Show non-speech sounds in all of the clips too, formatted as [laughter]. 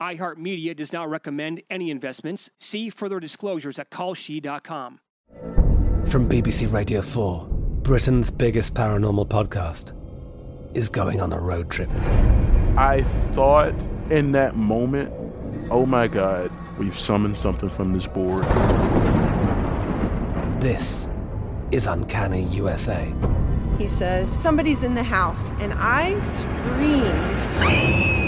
iHeartMedia does not recommend any investments. See further disclosures at kalshi.com. From BBC Radio 4, Britain's biggest paranormal podcast is going on a road trip. I thought in that moment, oh my God, we've summoned something from this board. This is Uncanny USA. He says, Somebody's in the house, and I screamed.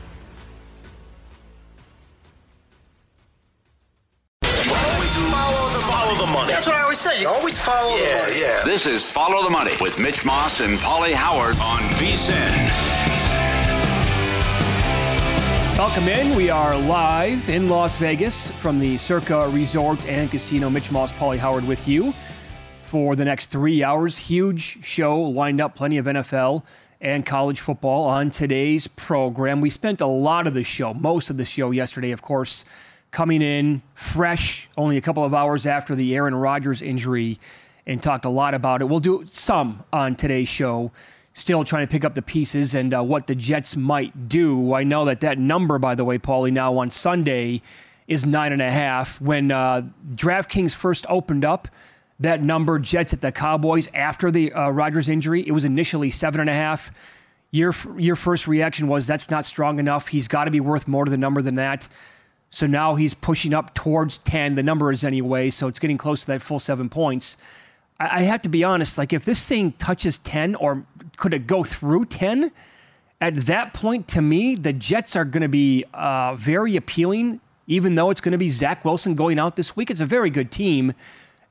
Money. That's what I always say. You always follow the money. yeah. This is Follow the Money with Mitch Moss and Pauly Howard on VSIN. Welcome in. We are live in Las Vegas from the Circa Resort and Casino. Mitch Moss, Polly Howard with you for the next three hours. Huge show lined up, plenty of NFL and college football on today's program. We spent a lot of the show, most of the show yesterday, of course, coming in fresh, only a couple of hours after the Aaron Rodgers injury, and talked a lot about it. We'll do some on today's show. Still trying to pick up the pieces and uh, what the Jets might do. I know that that number, by the way, Paulie, now on Sunday is nine and a half. When uh, DraftKings first opened up that number, Jets at the Cowboys after the uh, Rodgers injury, it was initially seven and a half. Your your first reaction was that's not strong enough. He's got to be worth more to the number than that. So now he's pushing up towards 10. The number is anyway, so it's getting close to that full seven points. I, I have to be honest, like if this thing touches 10 or could it go through 10? At that point, to me, the Jets are going to be uh, very appealing, even though it's going to be Zach Wilson going out this week. It's a very good team.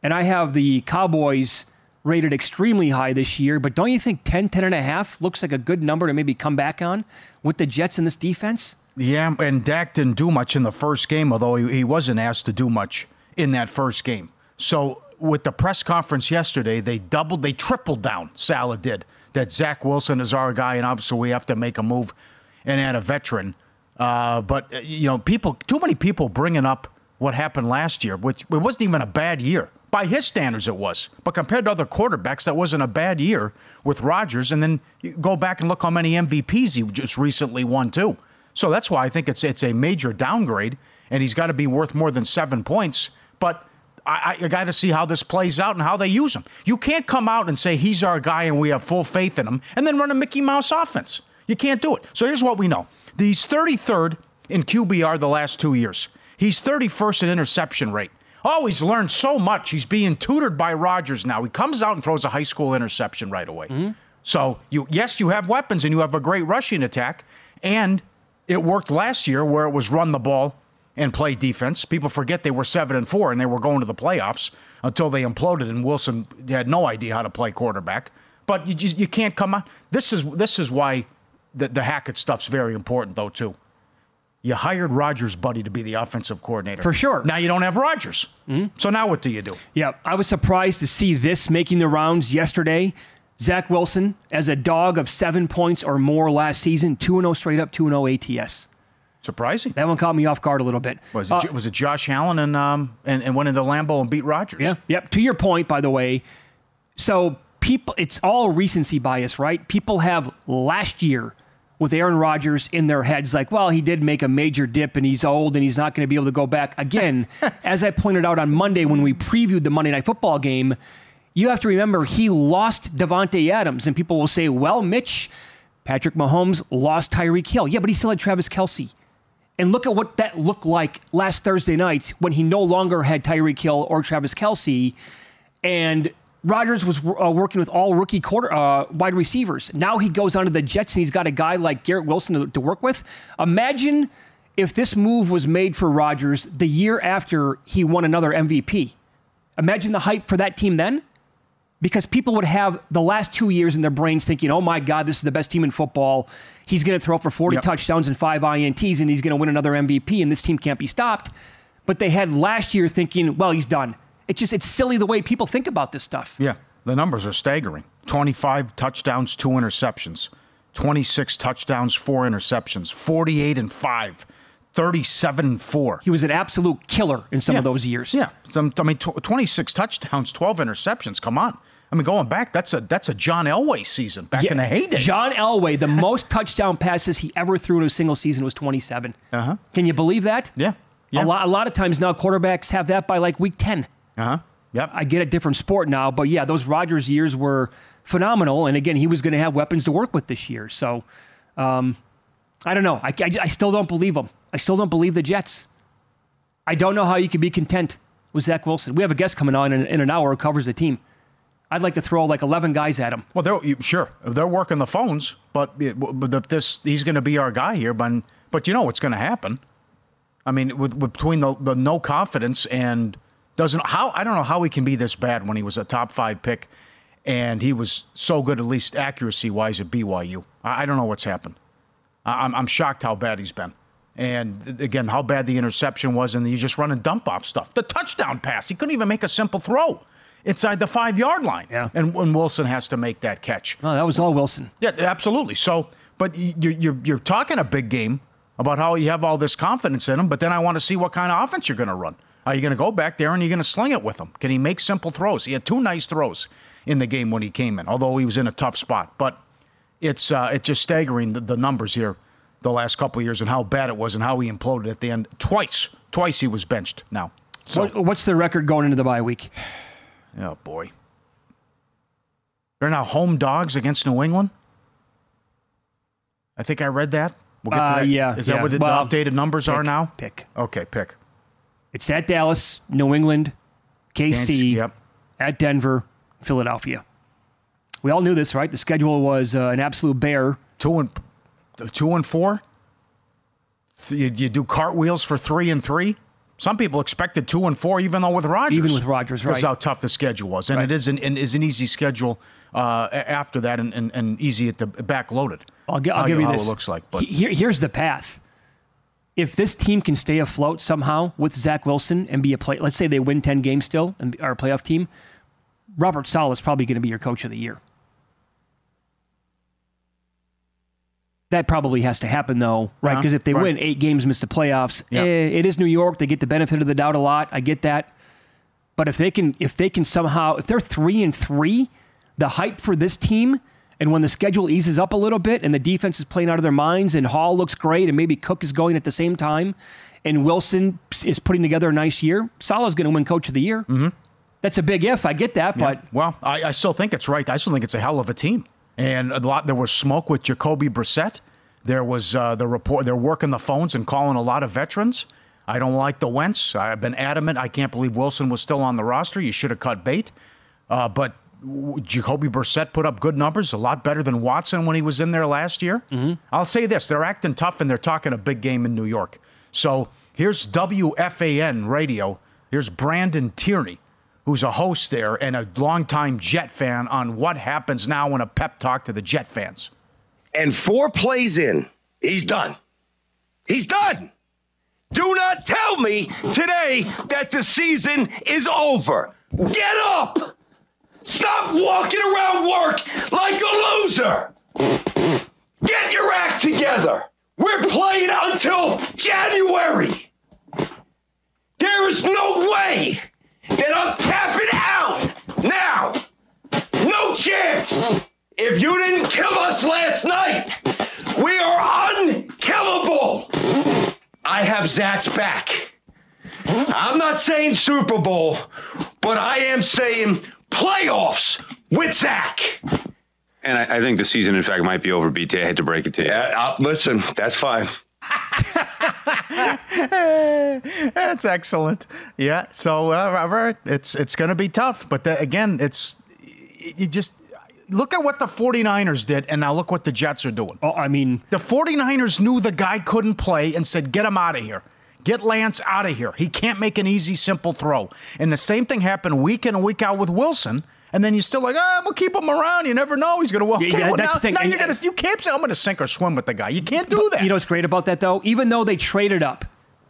And I have the Cowboys rated extremely high this year, but don't you think 10, 10 and a half looks like a good number to maybe come back on with the Jets in this defense? Yeah, and Dak didn't do much in the first game, although he, he wasn't asked to do much in that first game. So with the press conference yesterday, they doubled, they tripled down. Saleh did that. Zach Wilson is our guy, and obviously we have to make a move and add a veteran. Uh, but uh, you know, people, too many people bringing up what happened last year, which it wasn't even a bad year by his standards. It was, but compared to other quarterbacks, that wasn't a bad year with Rodgers. And then go back and look how many MVPs he just recently won too. So that's why I think it's it's a major downgrade, and he's got to be worth more than seven points. But I, I got to see how this plays out and how they use him. You can't come out and say he's our guy and we have full faith in him, and then run a Mickey Mouse offense. You can't do it. So here's what we know: he's 33rd in QBR the last two years. He's 31st in interception rate. Oh, he's learned so much. He's being tutored by Rodgers now. He comes out and throws a high school interception right away. Mm-hmm. So you yes, you have weapons and you have a great rushing attack, and it worked last year where it was run the ball and play defense. People forget they were seven and four and they were going to the playoffs until they imploded and Wilson had no idea how to play quarterback. But you just you can't come out. This is this is why the, the Hackett stuff's very important though too. You hired Rodgers' buddy to be the offensive coordinator. For sure. Now you don't have Rodgers. Hmm? So now what do you do? Yeah, I was surprised to see this making the rounds yesterday. Zach Wilson as a dog of seven points or more last season, 2 0 straight up, 2 0 ATS. Surprising. That one caught me off guard a little bit. Was it, Uh, was it Josh Allen and um and, and went into Lambeau and beat Rodgers? Yeah. Yep. To your point, by the way, so people, it's all recency bias, right? People have last year with Aaron Rodgers in their heads, like, well, he did make a major dip and he's old and he's not going to be able to go back. Again, [laughs] as I pointed out on Monday when we previewed the Monday Night Football game, you have to remember he lost Davante Adams, and people will say, well, Mitch, Patrick Mahomes lost Tyreek Hill. Yeah, but he still had Travis Kelce. And look at what that looked like last Thursday night when he no longer had Tyreek Hill or Travis Kelce, and Rodgers was uh, working with all rookie quarter uh, wide receivers. Now he goes onto the Jets and he's got a guy like Garrett Wilson to, to work with. Imagine if this move was made for Rodgers the year after he won another MVP. Imagine the hype for that team then because people would have the last two years in their brains thinking, oh my God, this is the best team in football. He's going to throw for 40 Yep. touchdowns and five INTs, and he's going to win another MVP, and this team can't be stopped. But they had last year thinking, well, he's done. It's just, it's silly the way people think about this stuff. Yeah, the numbers are staggering 25 touchdowns, two interceptions, 26 touchdowns, four interceptions, 48 and 5, 37 and 4. He was an absolute killer in some Yeah. of those years. Yeah, Some- I mean, tw- 26 touchdowns, 12 interceptions. Come on. I mean, going back, that's a that's a John Elway season back in the heyday. John Elway, the [laughs] most touchdown passes he ever threw in a single season was 27. Uh-huh. Can you believe that? yeah, yeah. A, lot, a lot of times now quarterbacks have that by like week 10. Uh huh. Yep. I get a different sport now, but yeah, those Rodgers years were phenomenal. And again, he was going to have weapons to work with this year. So um, I don't know. I, I, I still don't believe them. I still don't believe the Jets. I don't know how you can be content with Zach Wilson. We have a guest coming on in, in an hour who covers the team. I'd like to throw like 11 guys at him. Well, they're sure they're working the phones, but, eh, but this he's going to be our guy here. But but you know what's going to happen? I mean, with, with between the, the no confidence and doesn't how I don't know how he can be this bad when he was a top five pick, and he was so good at least accuracy wise at BYU. I, I don't know what's happened. I, I'm I'm shocked how bad he's been. And again, how bad the interception was, and he's just run running dump off stuff. The touchdown pass, he couldn't even make a simple throw inside the five yard line. Yeah. And when Wilson has to make that catch. No, that was all Wilson. Yeah, absolutely. So, but you're, you're, you're talking a big game about how you have all this confidence in him, but then I want to see what kind of offense you're going to run. Are you going to go back there and you're going to sling it with him? Can he make simple throws? He had two nice throws in the game when he came in, although he was in a tough spot. But it's uh, it's just staggering the, the numbers here the last couple of years and how bad it was and how he imploded at the end. Twice, twice he was benched now. So, what's the record going into the bye week? Oh boy. They're now home dogs against New England. I think I read that. We'll get to Uh, that. yeah, Is that yeah. what the, the updated numbers are now? Pick. Okay, pick. It's at Dallas, New England, KC, Kansas, yep. at Denver, Philadelphia. We all knew this, right? The schedule was uh, an absolute bear. Two and two and four. You, you do cartwheels for three and three. Some people expected two and four, even though with Rodgers, Even with Rodgers, That's right. how tough the schedule was, and Right. it is an, is an easy schedule uh, after that, and, and, and easy at the back loaded. I'll, gi- I'll give you this. it looks like, but here, here's the path. If this team can stay afloat somehow with Zach Wilson and be a play, let's say they win ten games still and are a playoff team, Robert Saleh is probably going to be your coach of the year. That probably has to happen though, right? Uh-huh, Because if they right. win eight games, miss the playoffs, Yeah. eh, it is New York. They get the benefit of the doubt a lot. I get that. But if they can, if they can somehow, if they're three and three, the hype for this team, and when the schedule eases up a little bit, and the defense is playing out of their minds, and Hall looks great, and maybe Cook is going at the same time, and Wilson is putting together a nice year, Saleh's going to win Coach of the Year. Mm-hmm. That's a big if. I get that, but Well, I, I still think it's right. I still think it's a hell of a team. And a lot there was smoke with Jacoby Brissett. There was uh, the report. They're working the phones and calling a lot of veterans. I don't like the Wentz. I've been adamant. I can't believe Wilson was still on the roster. You should have cut bait. Uh, but Jacoby Brissett put up good numbers, a lot better than Watson when he was in there last year. Mm-hmm. I'll say this: they're acting tough and they're talking a big game in New York. So here's WFAN radio. Here's Brandon Tierney, who's a host there and a longtime Jet fan, on what happens now in a pep talk to the Jet fans. And four plays in, he's done. He's done. Do not tell me today that the season is over. Get up. Stop walking around work like a loser. Get your act together. We're playing until January. There is no way that I'm tapping out now. No chance. If you didn't kill us last night, we are unkillable. I have Zach's back. I'm not saying Super Bowl, but I am saying playoffs with Zach. And I, I think the season, in fact, might be over, BT. I hate to break it to you. Uh, uh, listen, that's fine. [laughs] That's excellent. Yeah. So, uh, Robert, it's it's going to be tough, but the, again, it's you just look at what the 49ers did and now look what the Jets are doing. Oh, I mean, The 49ers knew the guy couldn't play and said, "Get him out of here." Get Lance out of here. He can't make an easy, simple throw. And the same thing happened week in and week out with Wilson. And then you're still like, oh, gonna keep him around. You never know. He's going to well, Yeah, okay, yeah, well, now, thing. now And- you're gonna, you can't say I'm going to sink or swim with the guy. You can't do that. You know what's great about that though? Even though they traded up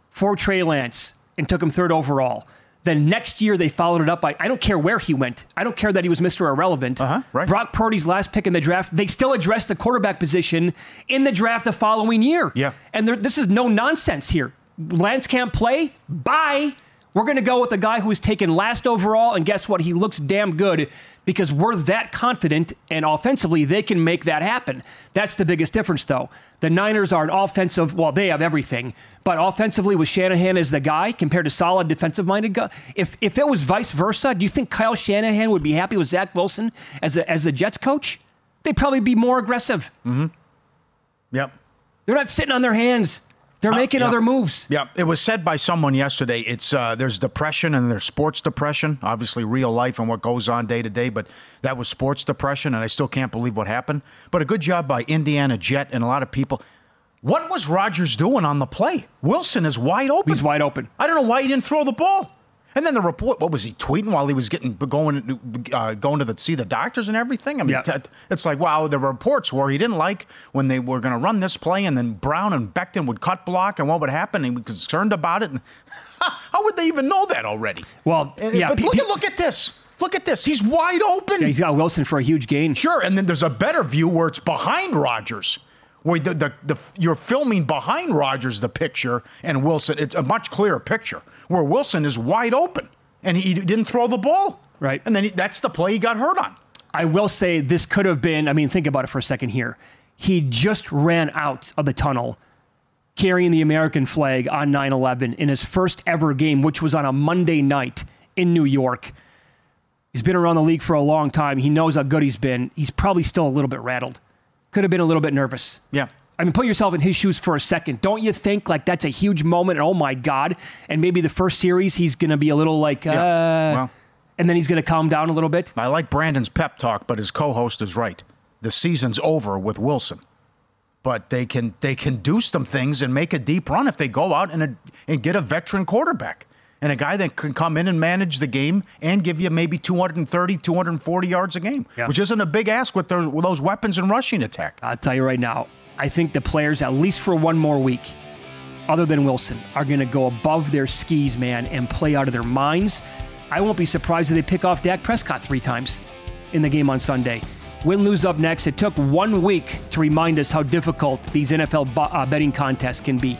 for Trey Lance and took him third overall, then next year they followed it up by I don't care where he went. I don't care that he was Mr. Irrelevant. Uh-huh, right. Brock Purdy's last pick in the draft. They still addressed the quarterback position in the draft the following year. Yeah. And this is no nonsense here. Lance can't play. Bye. We're going to go with a guy who was taken last overall, and guess what? He looks damn good because we're that confident, and offensively, they can make that happen. That's the biggest difference, though. The Niners are an offensive, well, they have everything, but offensively, with Shanahan as the guy compared to solid defensive minded guy, if, if it was vice versa, do you think Kyle Shanahan would be happy with Zach Wilson as a, as a Jets coach? They'd probably be more aggressive. Mm-hmm. Yep. They're not sitting on their hands. They're making yeah. other moves. Yeah, it was said by someone yesterday. It's uh, there's depression and there's sports depression. Obviously, real life and what goes on day to day. But that was sports depression, and I still can't believe what happened. But a good job by Indiana Jet and a lot of people. What was Rodgers doing on the play? Wilson is wide open. He's wide open. I don't know why he didn't throw the ball. And then the report, what was he tweeting while he was getting going uh, going to the, see the doctors and everything? I mean, Yeah. t- it's like wow. The reports were he didn't like when they were going to run this play, and then Brown and Becton would cut block, and what would happen? And he was concerned about it. And [laughs] how would they even know that already? Well, And- yeah, but look at look at this. Look at this. He's wide open. Yeah, he's got Wilson for a huge gain. Sure, and then there's a better view where it's behind Rodgers, where the, the, the you're filming behind Rodgers the picture and Wilson. It's a much clearer picture where Wilson is wide open and he, didn't throw the ball. Right. and then he, that's the play he got hurt on. I will say this could have been, I mean, think about it for a second here. He just ran out of the tunnel carrying the American flag on 9 11 in his first ever game, which was on a Monday night in New York. He's been around the league for a long time. He knows how good he's been. He's probably still a little bit rattled. Could have been a little bit nervous. Yeah. I mean, put yourself in his shoes for a second. Don't you think like that's a huge moment? And oh my God! And maybe the first series he's going to be a little like, uh, Well, and then he's going to calm down a little bit. I like Brandon's pep talk, but his co-host is right. The season's over with Wilson, but they can they can do some things and make a deep run if they go out and and get a veteran quarterback and a guy that can come in and manage the game and give you maybe 230, 240 yards a game, Yeah. which isn't a big ask with those, with those weapons in rushing attack. I'll tell you right now, I think the players, at least for one more week, other than Wilson, are going to go above their skis, man, and play out of their minds. I won't be surprised if they pick off Dak Prescott three times in the game on Sunday. Win lose up next. It took one week to remind us how difficult these NFL uh, betting contests can be.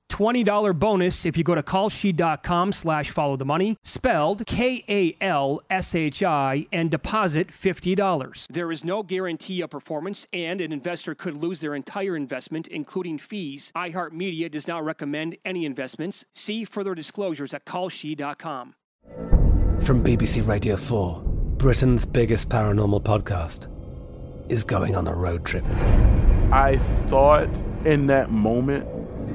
$20 bonus if you go to kalshi.com slash follow the money, spelled K-A-L-S-H-I, and deposit $50. There is no guarantee of performance, and an investor could lose their entire investment, including fees. iHeartMedia does not recommend any investments. See further disclosures at kalshi.com. From BBC Radio 4, Britain's biggest paranormal podcast is going on a road trip. I thought in that moment,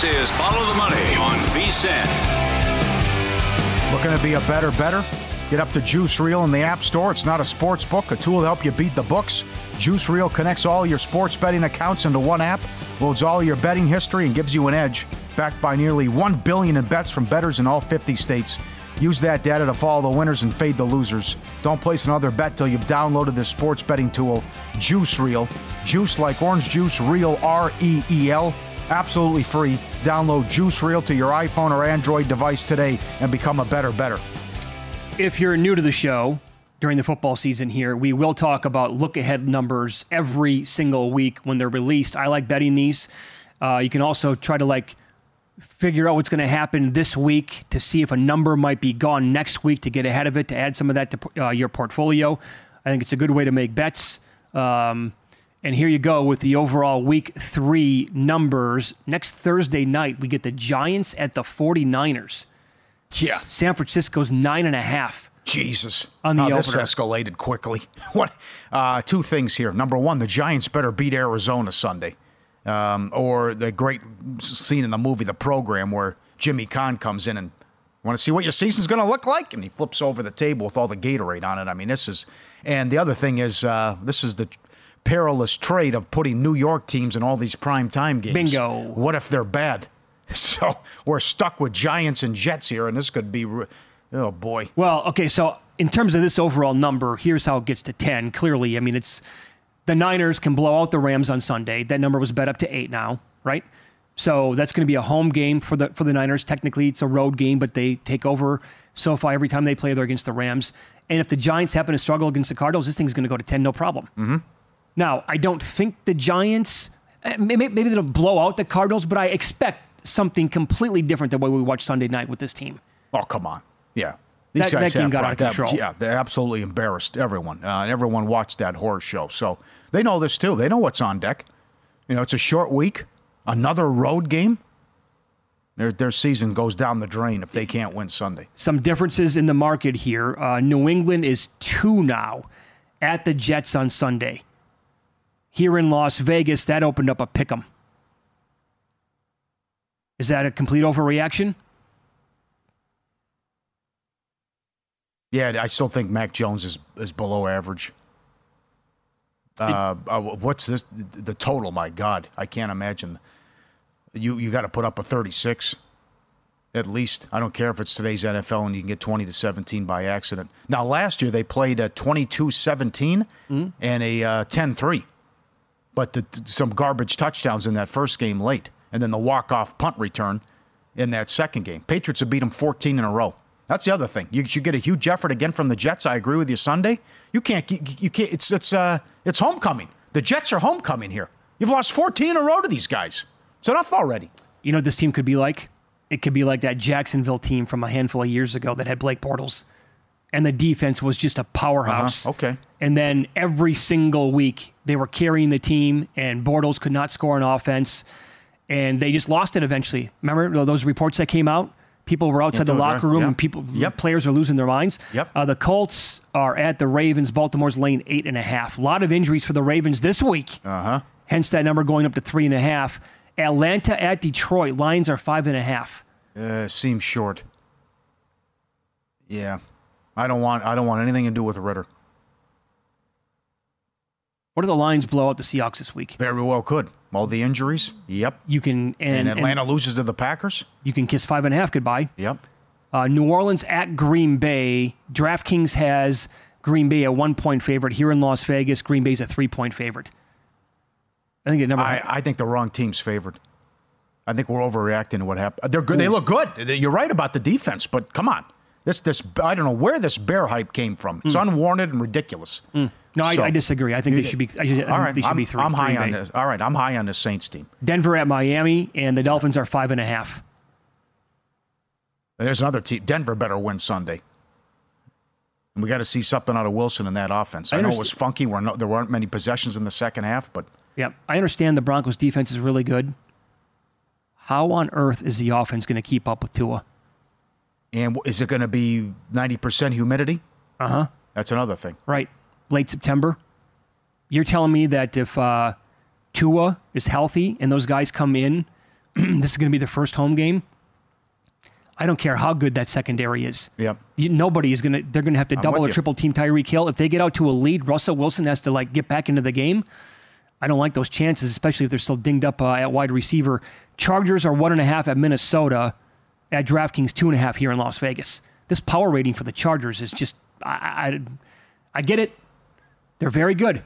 This is Follow the Money on VSIN. Looking to be a better better? Get up to Juice Reel in the App Store. It's not a sports book, a tool to help you beat the books. Juice Reel connects all your sports betting accounts into one app, loads all your betting history, and gives you an edge. Backed by nearly 1 billion in bets from bettors in all 50 states. Use that data to follow the winners and fade the losers. Don't place another bet till you've downloaded this sports betting tool, Juice Reel. Juice like orange juice, real R E E L. Absolutely free. Download Juice Reel to your iPhone or Android device today and become a better better. If you're new to the show during the football season here, we will talk about look ahead numbers every single week when they're released. I like betting these. Uh, you can also try to like figure out what's going to happen this week to see if a number might be gone next week to get ahead of it to add some of that to uh, your portfolio. I think it's a good way to make bets. Um, and here you go with the overall week three numbers. Next Thursday night, we get the Giants at the 49ers. Yeah. S- San Francisco's nine and a half. Jesus. On the How this escalated quickly. [laughs] What? Uh, two things here. Number one, the Giants better beat Arizona Sunday. Um, or the great scene in the movie, The Program, where Jimmy Kahn comes in and want to see what your season's going to look like? And he flips over the table with all the Gatorade on it. I mean, this is. And the other thing is, uh, this is the perilous trade of putting New York teams in all these prime time games. Bingo. What if they're bad? [laughs] So we're stuck with Giants and Jets here, and this could be. re- Oh boy. Well, okay, so in terms of this overall number, here's how it gets to 10. Clearly, I mean, it's the Niners can blow out the Rams on Sunday. That number was bet up to 8 now, right? So that's going to be a home game for the for the Niners. Technically, it's a road game, but they take over SoFi every time they play. They're against the Rams. And if the Giants happen to struggle against the Cardinals, this thing's going to go to 10, no problem. Mm-hmm. Now, I don't think the Giants, eh, maybe, maybe they'll blow out the Cardinals, but I expect something completely different than what we watched Sunday night with this team. Oh, come on. Yeah. That- that game got out of pride. That- control. yeah, they absolutely embarrassed everyone. Uh, and everyone watched that horror show. So they know this too. They know what's on deck. You know, it's a short week, another road game. Their, their season goes down the drain if they can't win Sunday. some differences in the market here. Uh, New England is two now at the Jets on Sunday. Here in Las Vegas, that opened up a pick 'em. Is that a complete overreaction? Yeah, I still think Mac Jones is, is below average. Uh, uh, what's this? The total, my God, I can't imagine. You you got to put up a 36 at least. I don't care if it's today's NFL and you can get 20 to 17 by accident. Now, last year they played a 22 17 and a uh, 10 3, but the, some garbage touchdowns in that first game late, and then the walk off punt return in that second game. Patriots have beat them 14 in a row. That's the other thing. You should get a huge effort again from the Jets. I agree with you. Sunday, you can't. You can't. It's it's uh it's homecoming. The Jets are homecoming here. You've lost 14 in a row to these guys. It's enough already. You know what this team could be like? It could be like that Jacksonville team from a handful of years ago that had Blake Bortles. And the defense was just a powerhouse. Uh-huh. Okay. And then every single week they were carrying the team, and Bortles could not score on offense, and they just lost it eventually. Remember those reports that came out? People were outside the locker room, Yep. and people, Yep. players are losing their minds. Yep. Uh, the Colts are at the Ravens. Baltimore's laying eight and a half. A lot of injuries for the Ravens this week. Uh huh. Hence that number going up to three and a half. Atlanta at Detroit. Lines are five and a half. Uh, seems short. Yeah, I don't want. I don't want anything to do with Ridder. What do the Lions blow out the Seahawks this week? Very well could. All the injuries. Yep. You can And, and, Atlanta and loses to the Packers. you can kiss five and a half goodbye. Yep. Uh, New Orleans at Green Bay. DraftKings has Green Bay a one point favorite. Here in Las Vegas, Green Bay's a three point favorite. I think number. I, I think the wrong team's favored. I think we're overreacting to what happened. They're good. They look good. You're right about the defense, but come on. This this I don't know where this bear hype came from. It's hmm. unwarranted and ridiculous. Hmm. no, I, so- I disagree. I think they should be. I, I All right, they should I'm, be three. I'm high Green on this. All right, I'm high on the Saints team. Denver at Miami, and the Dolphins are five and a half. There's another team. Denver better win Sunday. And we got to see something out of Wilson in that offense. I I, know it was funky. We're no, there weren't many possessions in the second half, but yeah, I understand the Broncos' defense is really good. How on earth is the offense going to keep up with Tua? And is it going to be 90% humidity? Uh huh. That's another thing. Right. Late September. You're telling me that if uh, Tua is healthy and those guys come in, [clears throat] this is going to be the first home game. I don't care how good that secondary is. Yep. You, nobody is going to. They're going to have to I'm double or you. triple team Tyreek Hill. If they get out to a lead, Russell Wilson has to like get back into the game. I don't like those chances, especially if they're still dinged up uh, at wide receiver. Chargers are one and a half at Minnesota. At DraftKings, two and a half here in Las Vegas. This power rating for the Chargers is just. I, I, I get it. They're very good,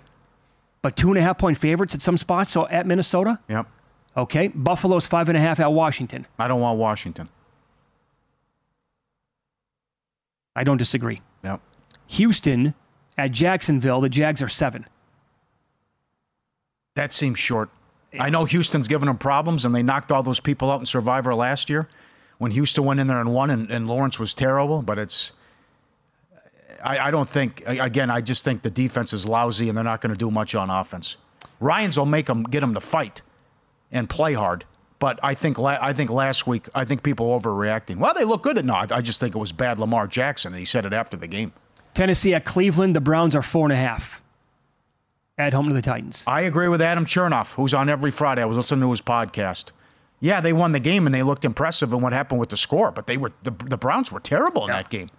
but two and a half point favorites at some spots. So at Minnesota, Yep. okay. Buffalo's five and a half at Washington. I don't want Washington. I don't disagree. Yep. Houston at Jacksonville. The Jags are seven. That seems short. I know Houston's given them problems, and they knocked all those people out in Survivor last year when Houston went in there and won, and, and Lawrence was terrible. But it's, I, I don't think. Again, I just think the defense is lousy, and they're not going to do much on offense. Ryans will make them get them to fight and play hard. But I think la- I think last week I think people overreacting. Well, they look good at no. I I just think it was bad Lamar Jackson, and he said it after the game. Tennessee at Cleveland. The Browns are four and a half at home to the Titans. I agree with Adam Chernoff, who's on every Friday. I was listening to his podcast. Yeah, they won the game and they looked impressive and what happened with the score, but they were the, the Browns were terrible in that game.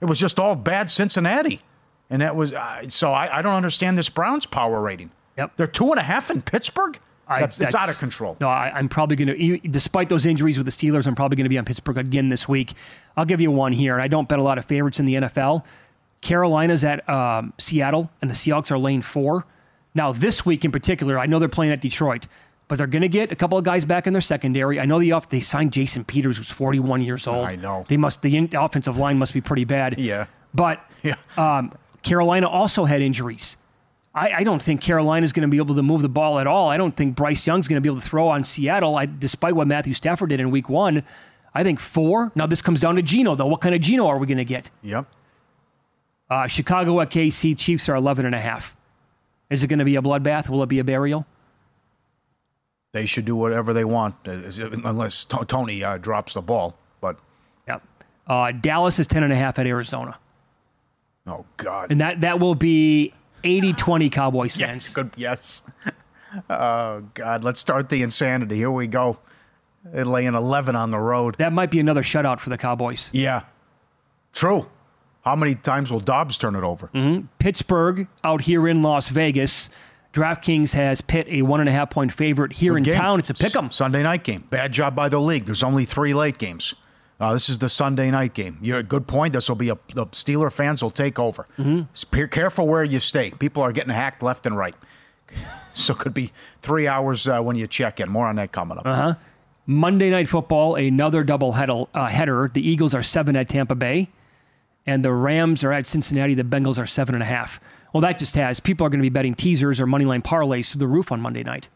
It was just all bad Cincinnati, and that was uh, so. I, I don't understand this Browns power rating. Yep. They're two and a half in Pittsburgh. I- That's, it's out of control. No, I, I'm probably going to, despite those injuries with the Steelers, I'm probably going to be on Pittsburgh again this week. I'll give you one here. And I don't bet a lot of favorites in the NFL. Carolina's at um, Seattle, and the Seahawks are lane four. Now, this week in particular, I know they're playing at Detroit, but they're going to get a couple of guys back in their secondary. I know the off they signed Jason Peters, who's 41 years old. I know. they must the in, offensive line must be pretty bad. Yeah. but [laughs] Yeah. um, Carolina also had injuries. I, I don't think Carolina is going to be able to move the ball at all. I don't think Bryce Young's going to be able to throw on Seattle, I, despite what Matthew Stafford did in Week One. I think four. Now this comes down to Geno, though. What kind of Geno are we going to get? Yep. Uh, Chicago at KC. Chiefs are 11 and a half. Is it going to be a bloodbath? Will it be a burial? They should do whatever they want, uh, unless T- Tony uh, drops the ball. But yeah, Uh, Dallas is 10 and a half at Arizona. oh god, And that, that will be 80-20 [sighs] Cowboys yes, fans. good, yes. [laughs] Oh god, let's start the insanity. Here we go. They're laying eleven on the road. That might be another shutout for the Cowboys. Yeah, true. How many times will Dobbs turn it over? Pittsburgh out here in Las Vegas. DraftKings has Pitt a one and a half point favorite here in game. town. It's a pick 'em. Sunday night game. Bad job by the league. There's only three late games. Uh, this is the Sunday night game. You're a good point. This will be a the Steeler fans will take over. Mm-hmm. Be careful where you stay. People are getting hacked left and right. [laughs] So it could be three hours uh, when you check in. More on that coming up. Uh-huh. Monday Night Football, another double header, uh, header. The Eagles are seven at Tampa Bay, and the Rams are at Cincinnati. The Bengals are seven and a half. Well, that just has people are going to be betting teasers or moneyline parlays through the roof on Monday night.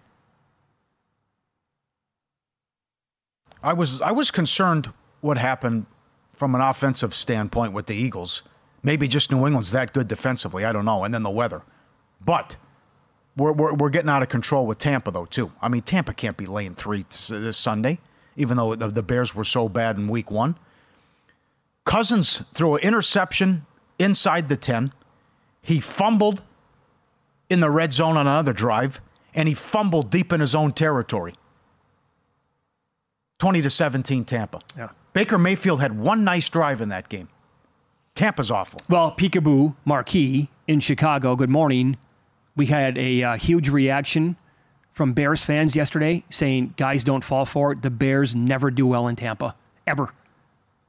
I was I was concerned what happened from an offensive standpoint with the Eagles. Maybe just New England's that good defensively. I don't know. And then the weather, but we're we're, we're getting out of control with Tampa though too. I mean Tampa can't be laying three this Sunday, even though the, the Bears were so bad in Week One. Cousins threw an interception inside the 10. He fumbled in the red zone on another drive, and he fumbled deep in his own territory. 20 to 17 Tampa. Yeah. Baker Mayfield had one nice drive in that game. Tampa's awful. Well, Peekaboo Marquee in Chicago, good morning. We had a uh, huge reaction from Bears fans yesterday saying, guys, don't fall for it. The Bears never do well in Tampa, ever.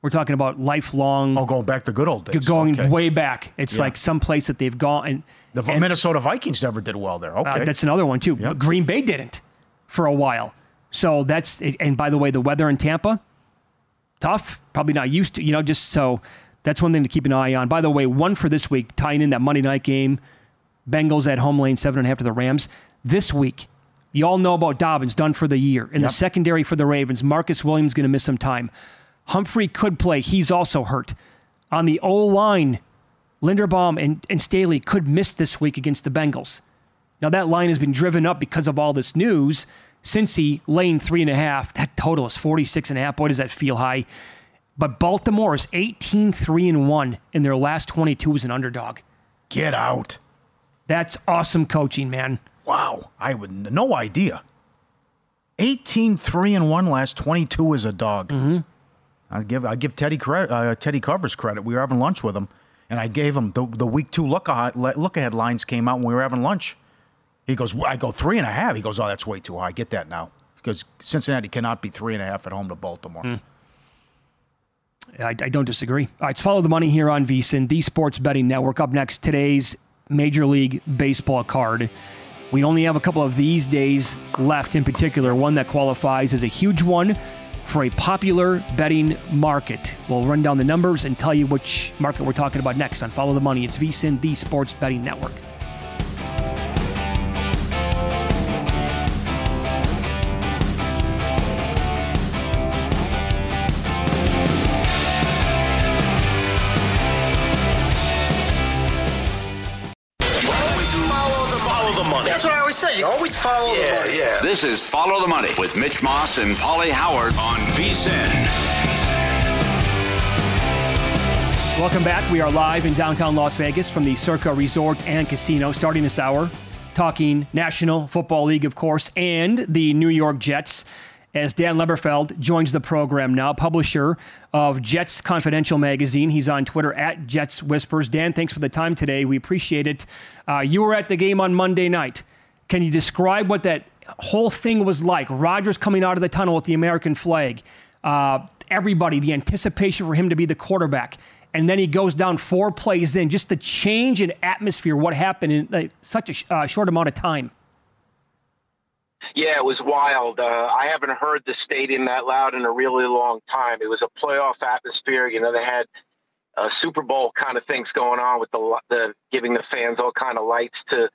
We're talking about lifelong. Oh, going back to good old days. Going okay. way back. It's Yeah. like some place that they've gone. And, The and, Minnesota Vikings never did well there. Okay. uh, that's another one, too. But Green Bay didn't for a while. So that's, and by the way, the weather in Tampa, tough. Probably not used to, you know, just so that's one thing to keep an eye on. By the way, one for this week, tying in that Monday night game, Bengals at home lane, seven and a half to the Rams. This week, you all know about Dobbins, done for the year. In Yep. the secondary for the Ravens, Marcus Williams going to miss some time. Humphrey could play. He's also hurt. On the O line, Linderbaum and, and Staley could miss this week against the Bengals. Now, that line has been driven up because of all this news. Cincy, lane three and a half. That total is 46 and a half. Boy, does that feel high. But Baltimore is 18 3 and 1 in their last 22 as an underdog. Get out. That's awesome coaching, man. Wow. I would no idea. 18 3 and 1 last 22 as a dog. Mm-hmm. I give I give Teddy credit uh, Teddy Covers credit. We were having lunch with him and I gave him the the week 2 look ahead, look ahead lines came out when we were having lunch. He goes, I go three and a half. He goes, oh, that's way too high. I Get that now. Because Cincinnati cannot be three and a half at home to Baltimore. I, I don't disagree. All right, let's follow the money here on VSIN, the Sports Betting Network. Up next, today's Major League Baseball card. We only have a couple of these days left in particular, one that qualifies as a huge one for a popular betting market. We'll run down the numbers and tell you which market we're talking about next on Follow the Money. It's VSIN, the Sports Betting Network. Is Follow the Money with Mitch Moss and Pauly Howard on VSIN. Welcome back. We are live in downtown Las Vegas from the Circa Resort and Casino, starting this hour, talking National Football League, of course, and the New York Jets. As Dan Leberfeld joins the program now, publisher of Jets Confidential magazine. He's on Twitter at Jets Whispers. Dan, thanks for the time today. We appreciate it. Uh, you were at the game on Monday night. Can you describe what that whole thing was like? Rodgers coming out of the tunnel with the American flag. Uh, everybody, the anticipation for him to be the quarterback and then he goes down four plays in. Just the change in atmosphere, what happened in such a sh- uh, short amount of time. Yeah, it was wild. Uh, I haven't heard the stadium that loud in a really long time. It was a playoff atmosphere. You know, they had uh, Super Bowl kind of things going on with the, the giving the fans all kind of lights to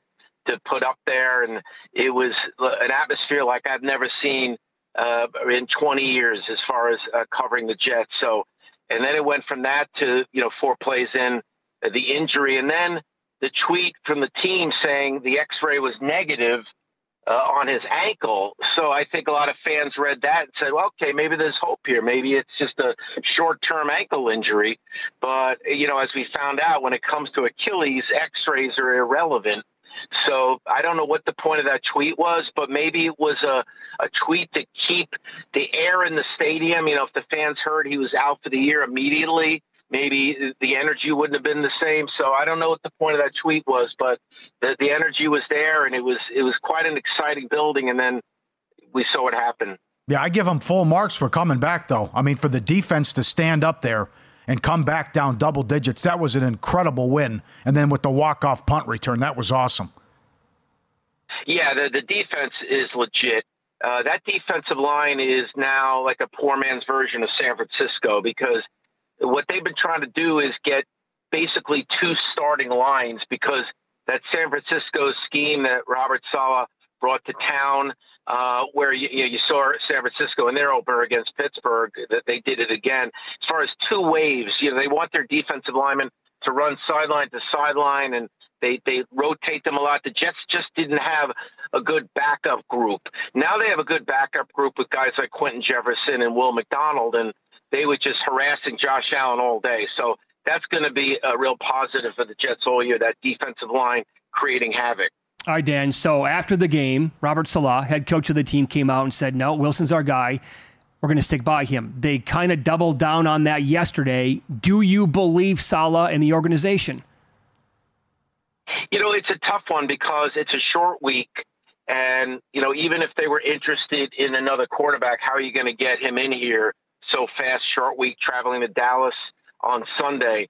to put up there, and it was an atmosphere like I've never seen uh, in 20 years as far as uh, covering the Jets. So, and then it went from that to you know four plays in uh, the injury, and then the tweet from the team saying the X-ray was negative uh, on his ankle. So I think a lot of fans read that and said, well, okay, maybe there's hope here. Maybe it's just a short term ankle injury. But, you know, as we found out, when it comes to Achilles, x rays are irrelevant. So I don't know what the point of that tweet was, but maybe it was a, a tweet to keep the air in the stadium. You know, if the fans heard he was out for the year immediately, maybe the energy wouldn't have been the same. So I don't know what the point of that tweet was, but the, the energy was there, and it was it was quite an exciting building. And then we saw what happened. Yeah, I give them full marks for coming back, though. I mean, for the defense to stand up there and come back down double digits, that was an incredible win. And then with the walk-off punt return, that was awesome. Yeah, the the defense is legit. Uh, that defensive line is now like a poor man's version of San Francisco because what they've been trying to do is get basically two starting lines because that San Francisco scheme that Robert Saleh brought to town, uh, where you, you, know, you saw San Francisco in their opener against Pittsburgh, that they did it again. As far as two waves, you know, they want their defensive linemen to run sideline to sideline, and they they rotate them a lot. The Jets just didn't have a good backup group. Now they have a good backup group with guys like Quinton Jefferson and Will McDonald, and they were just harassing Josh Allen all day. So that's going to be a real positive for the Jets all year. That defensive line creating havoc. All right, Dan. So after the game, Robert Saleh, head coach of the team, came out and said, "No, Wilson's our guy. We're going to stick by him." They kind of doubled down on that yesterday. Do you believe Saleh and the organization? You know, it's a tough one because it's a short week. And, you know, even if they were interested in another quarterback, how are you going to get him in here so fast, short week, traveling to Dallas on Sunday?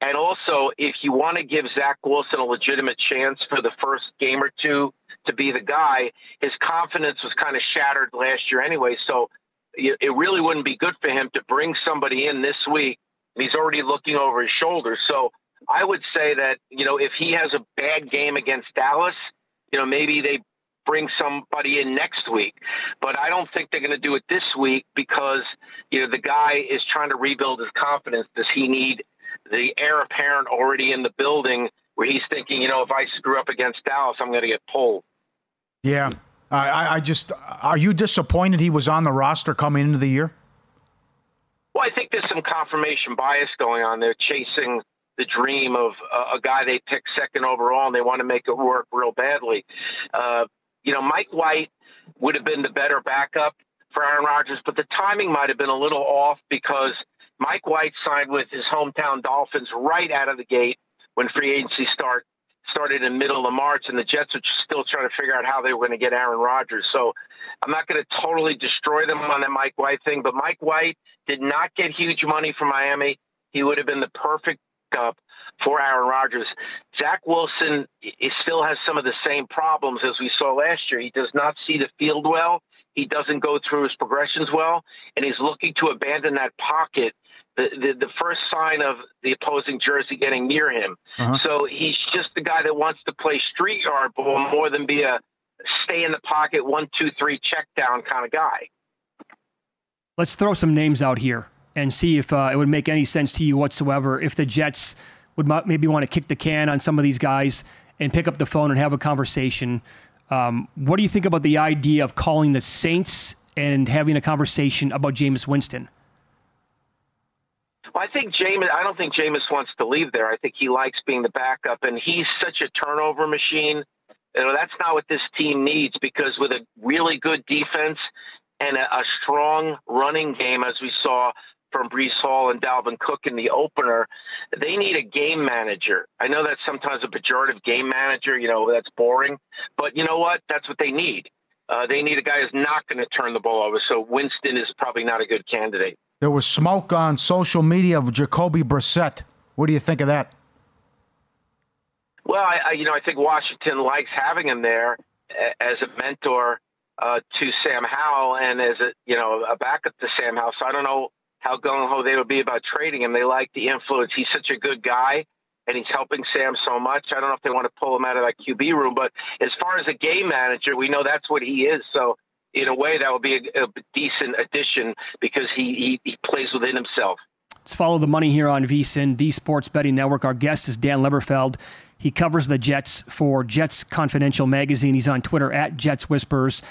And also, if you want to give Zach Wilson a legitimate chance for the first game or two to be the guy, his confidence was kind of shattered last year anyway. So it really wouldn't be good for him to bring somebody in this week. He's already looking over his shoulder. So I would say that, you know, if he has a bad game against Dallas, you know, maybe they bring somebody in next week. But I don't think they're going to do it this week because, you know, the guy is trying to rebuild his confidence. Does he need the heir apparent already in the building where he's thinking, you know, if I screw up against Dallas, I'm going to get pulled? Yeah. I, I just, are you disappointed he was on the roster coming into the year? Well, I think there's some confirmation bias going on there, chasing the dream of a, a guy they picked second overall and they want to make it work real badly. Uh, you know, Mike White would have been the better backup for Aaron Rodgers, but the timing might have been a little off because Mike White signed with his hometown Dolphins right out of the gate when free agency start started in middle of March, and the Jets are still trying to figure out how they were going to get Aaron Rodgers. So I'm not going to totally destroy them on that Mike White thing, but Mike White did not get huge money from Miami. He would have been the perfect up for Aaron Rodgers. Zach Wilson he still has some of the same problems as we saw last year. He does not see the field well. He doesn't go through his progressions well, and he's looking to abandon that pocket. The, the, the first sign of the opposing jersey getting near him. Uh-huh. So he's just the guy that wants to play street yard ball more than be a stay in the pocket, one, two, three, check down kind of guy. Let's throw some names out here and see if uh, it would make any sense to you whatsoever if the Jets would maybe want to kick the can on some of these guys and pick up the phone and have a conversation. Um, what do you think about the idea of calling the Saints and having a conversation about Jameis Winston? I think Jameis. I don't think Jameis wants to leave there. I think he likes being the backup, and he's such a turnover machine. You know, that's not what this team needs because with a really good defense and a, a strong running game, as we saw from Breece Hall and Dalvin Cook in the opener. They need a game manager. I know that's sometimes a pejorative game manager, you know, that's boring, but you know what? That's what they need. Uh, they need a guy who's not going to turn the ball over. So Winston is probably not a good candidate. There was smoke on social media of Jacoby Brissett. What do you think of that? Well, I, I you know I think Washington likes having him there as a mentor uh, to Sam Howell and as a you know a backup to Sam Howell. So I don't know how gung ho they would be about trading him. They like the influence. He's such a good guy, and he's helping Sam so much. I don't know if they want to pull him out of that QB room, but as far as a game manager, we know that's what he is. So in a way, that would be a, a decent addition because he, he, he plays within himself. Let's follow the money here on VSIN, the Sports Betting Network. Our guest is Dan Leberfeld. He covers the Jets for Jets Confidential magazine. He's on Twitter at Jets Whispers.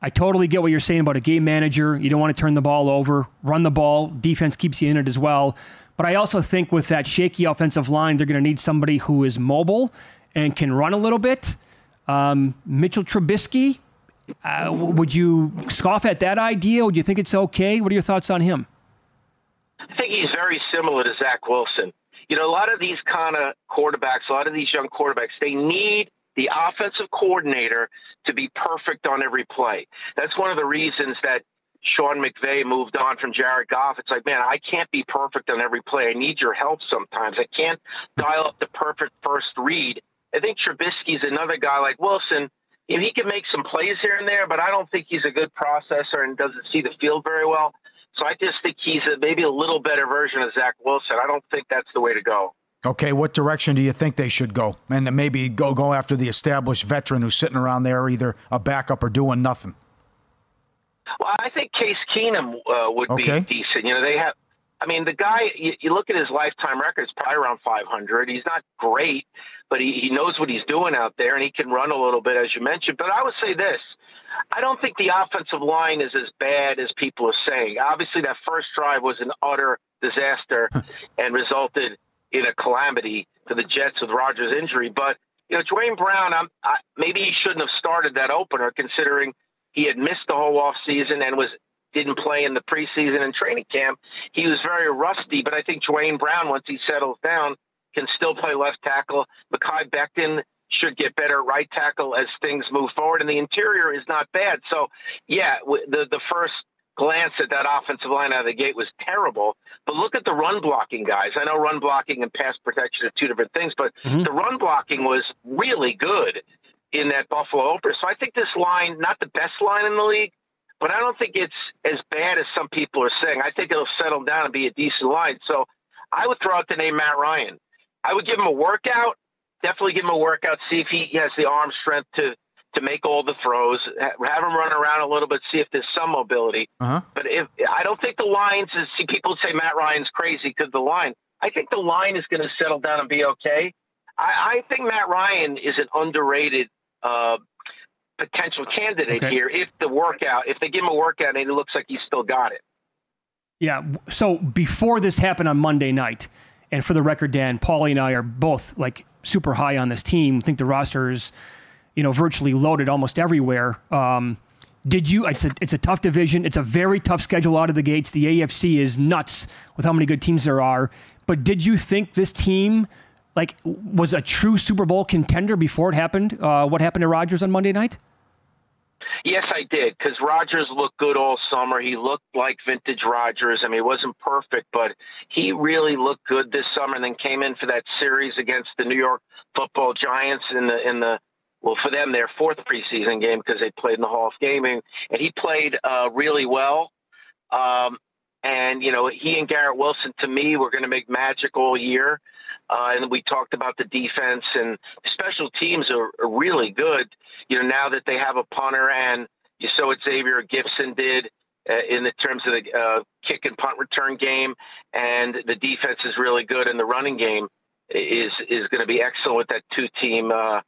I totally get what you're saying about a game manager. You don't want to turn the ball over, run the ball. Defense keeps you in it as well. But I also think with that shaky offensive line, they're going to need somebody who is mobile and can run a little bit. Um, Mitchell Trubisky, uh, would you scoff at that idea? Would you think it's okay? What are your thoughts on him? I think he's very similar to Zach Wilson. You know, a lot of these kind of quarterbacks, a lot of these young quarterbacks, they need the offensive coordinator to be perfect on every play. That's one of the reasons that Sean McVay moved on from Jared Goff. It's like, man, I can't be perfect on every play. I need your help sometimes. I can't dial up the perfect first read. I think Trubisky's another guy like Wilson. Know, he can make some plays here and there, but I don't think he's a good processor and doesn't see the field very well. So I just think he's a, maybe a little better version of Zach Wilson. I don't think that's the way to go. Okay, what direction do you think they should go? And then maybe go go after the established veteran who's sitting around there, either a backup or doing nothing. Well, I think Case Keenum uh, would okay. be decent. You know, they have I mean, the guy, you, you look at his lifetime record, it's probably around 500. He's not great, but he, he knows what he's doing out there, and he can run a little bit, as you mentioned. But I would say this I don't think the offensive line is as bad as people are saying. Obviously, that first drive was an utter disaster and resulted in a calamity for the Jets with Rodgers' injury. But, you know, Duane Brown, I'm, I, maybe he shouldn't have started that opener considering he had missed the whole offseason and was didn't play in the preseason and training camp. He was very rusty, but I think Duane Brown, once he settles down, can still play left tackle. Mekhi Becton should get better right tackle as things move forward, and the interior is not bad. So, yeah, the the first glance at that offensive line out of the gate was terrible. But look at the run blocking guys. I know run blocking and pass protection are two different things, but mm-hmm. the run blocking was really good in that Buffalo opener. So I think this line, not the best line in the league, but I don't think it's as bad as some people are saying. I think it'll settle down and be a decent line. So I would throw out the name Matt Ryan. I would give him a workout. Definitely give him a workout. See if he has the arm strength to to make all the throws. Have him run around a little bit. See if there's some mobility. Uh-huh. But if I don't think the lines is see people say Matt Ryan's crazy because the line. I think the line is going to settle down and be okay. I, I think Matt Ryan is an underrated uh, potential candidate okay. here if the workout, if they give him a workout and it looks like he's still got it. Yeah. So before this happened on Monday night, and for the record, Dan, Pauly and I are both like super high on this team. I think the roster is, you know, virtually loaded almost everywhere. Um, did you? It's a it's a tough division. It's a very tough schedule out of the gates. The AFC is nuts with how many good teams there are. But did you think this team? Like was a true Super Bowl contender before it happened. Uh, what happened to Rodgers on Monday night? Yes, I did because Rodgers looked good all summer. He looked like vintage Rodgers. I mean, he wasn't perfect, but he really looked good this summer. And then came in for that series against the New York Football Giants in the in the well for them their fourth preseason game because they played in the Hall of Gaming, and, he played uh, really well. Um, and you know, he and Garrett Wilson to me were going to make magic all year. Uh, and we talked about the defense and special teams are, are really good. You know, now that they have a punter and you saw what Xavier Gipson did uh, in the terms of the uh, kick and punt return game, and the defense is really good, and the running game is is going to be excellent with that two team uh,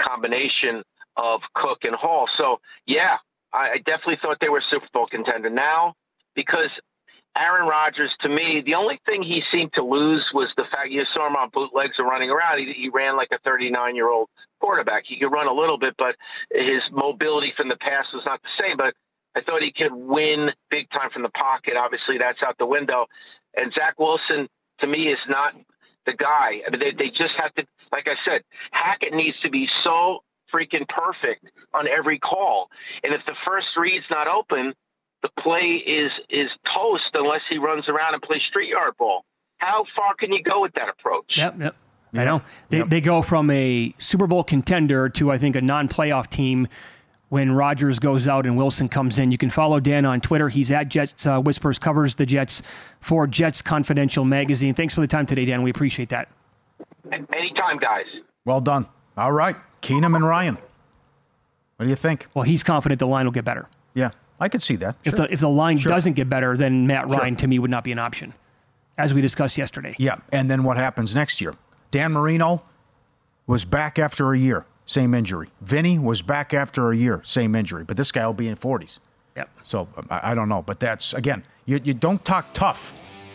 combination of Cook and Hall. So yeah, I, I definitely thought they were Super Bowl contender. Now because Aaron Rodgers, to me, the only thing he seemed to lose was the fact you saw him on bootlegs and running around. He, he ran like a 39 year old quarterback. He could run a little bit, but his mobility from the pass was not the same. But I thought he could win big time from the pocket. Obviously, that's out the window. And Zach Wilson, to me, is not the guy. I mean, they, they just have to, like I said, Hackett needs to be so freaking perfect on every call. And if the first read's not open, the play is is toast unless he runs around and plays street yard ball. How far can you go with that approach? Yep, yep. I know they yep. they go from a Super Bowl contender to I think a non-playoff team when Rodgers goes out and Wilson comes in. You can follow Dan on Twitter. He's at Jets uh, Whispers, covers the Jets for Jets Confidential magazine. Thanks for the time today, Dan. We appreciate that. Anytime, guys. Well done. All right, Keenum and Ryan. What do you think? Well, he's confident the line will get better. Yeah, I could see that. If the if the line sure. doesn't get better, then Matt Ryan sure. to me would not be an option, as we discussed yesterday. Yeah, and then what happens next year? Dan Marino was back after a year, same injury. Vinny was back after a year, same injury. But this guy will be in 40s. Yep. So I, I don't know, but that's again, you you don't talk tough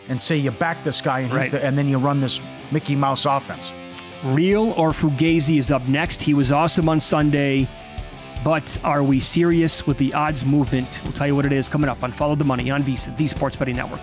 and say you back this guy and, right. the, and then you run this Mickey Mouse offense. Real or Fugazi is up next. He was awesome on Sunday. But are we serious with the odds movement? We'll tell you what it is coming up on Follow the Money on VSiN, the Sports Betting Network.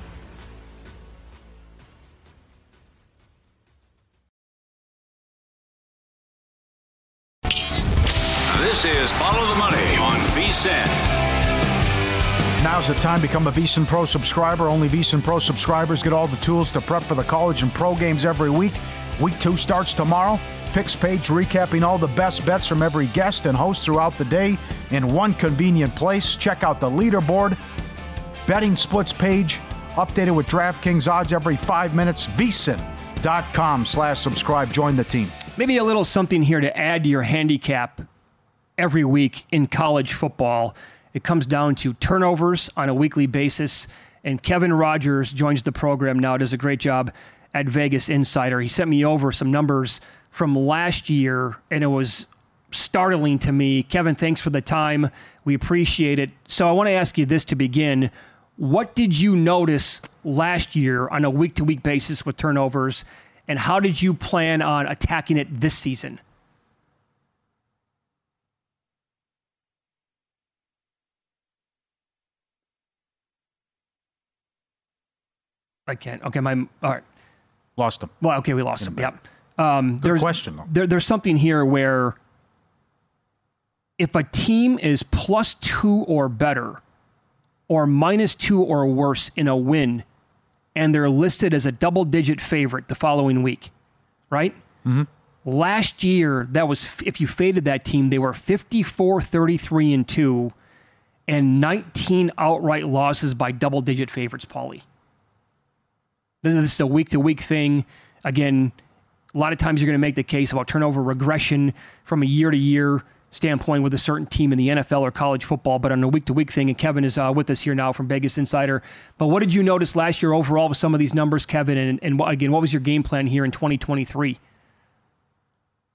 Now's the time to become a VSIN Pro subscriber. Only VSIN Pro subscribers get all the tools to prep for the college and pro games every week. Week two starts tomorrow. Picks page recapping all the best bets from every guest and host throughout the day in one convenient place. Check out the leaderboard, betting splits page, updated with DraftKings odds every five minutes. VSIN.com slash subscribe. Join the team. Maybe a little something here to add to your handicap every week in college football. It comes down to turnovers on a weekly basis. And Kevin Rogers joins the program now, does a great job at Vegas Insider. He sent me over some numbers from last year, and it was startling to me. Kevin, thanks for the time. We appreciate it. So I want to ask you this to begin. What did you notice last year on a week to week basis with turnovers, and how did you plan on attacking it this season? I can't. Okay, my all right. Lost him. Well, okay, we lost him. Yep. Um, Good there's, question, though. There, there's something here where if a team is plus two or better, or minus two or worse in a win, and they're listed as a double-digit favorite the following week, right? Mm-hmm. Last year, that was if you faded that team, they were 54, 33, and two, and 19 outright losses by double-digit favorites. Pauly. This is a week to week thing. Again, a lot of times you're going to make the case about turnover regression from a year to year standpoint with a certain team in the NFL or college football, but on a week to week thing. And Kevin is uh, with us here now from Vegas Insider. But what did you notice last year overall with some of these numbers, Kevin? And, and again, what was your game plan here in 2023?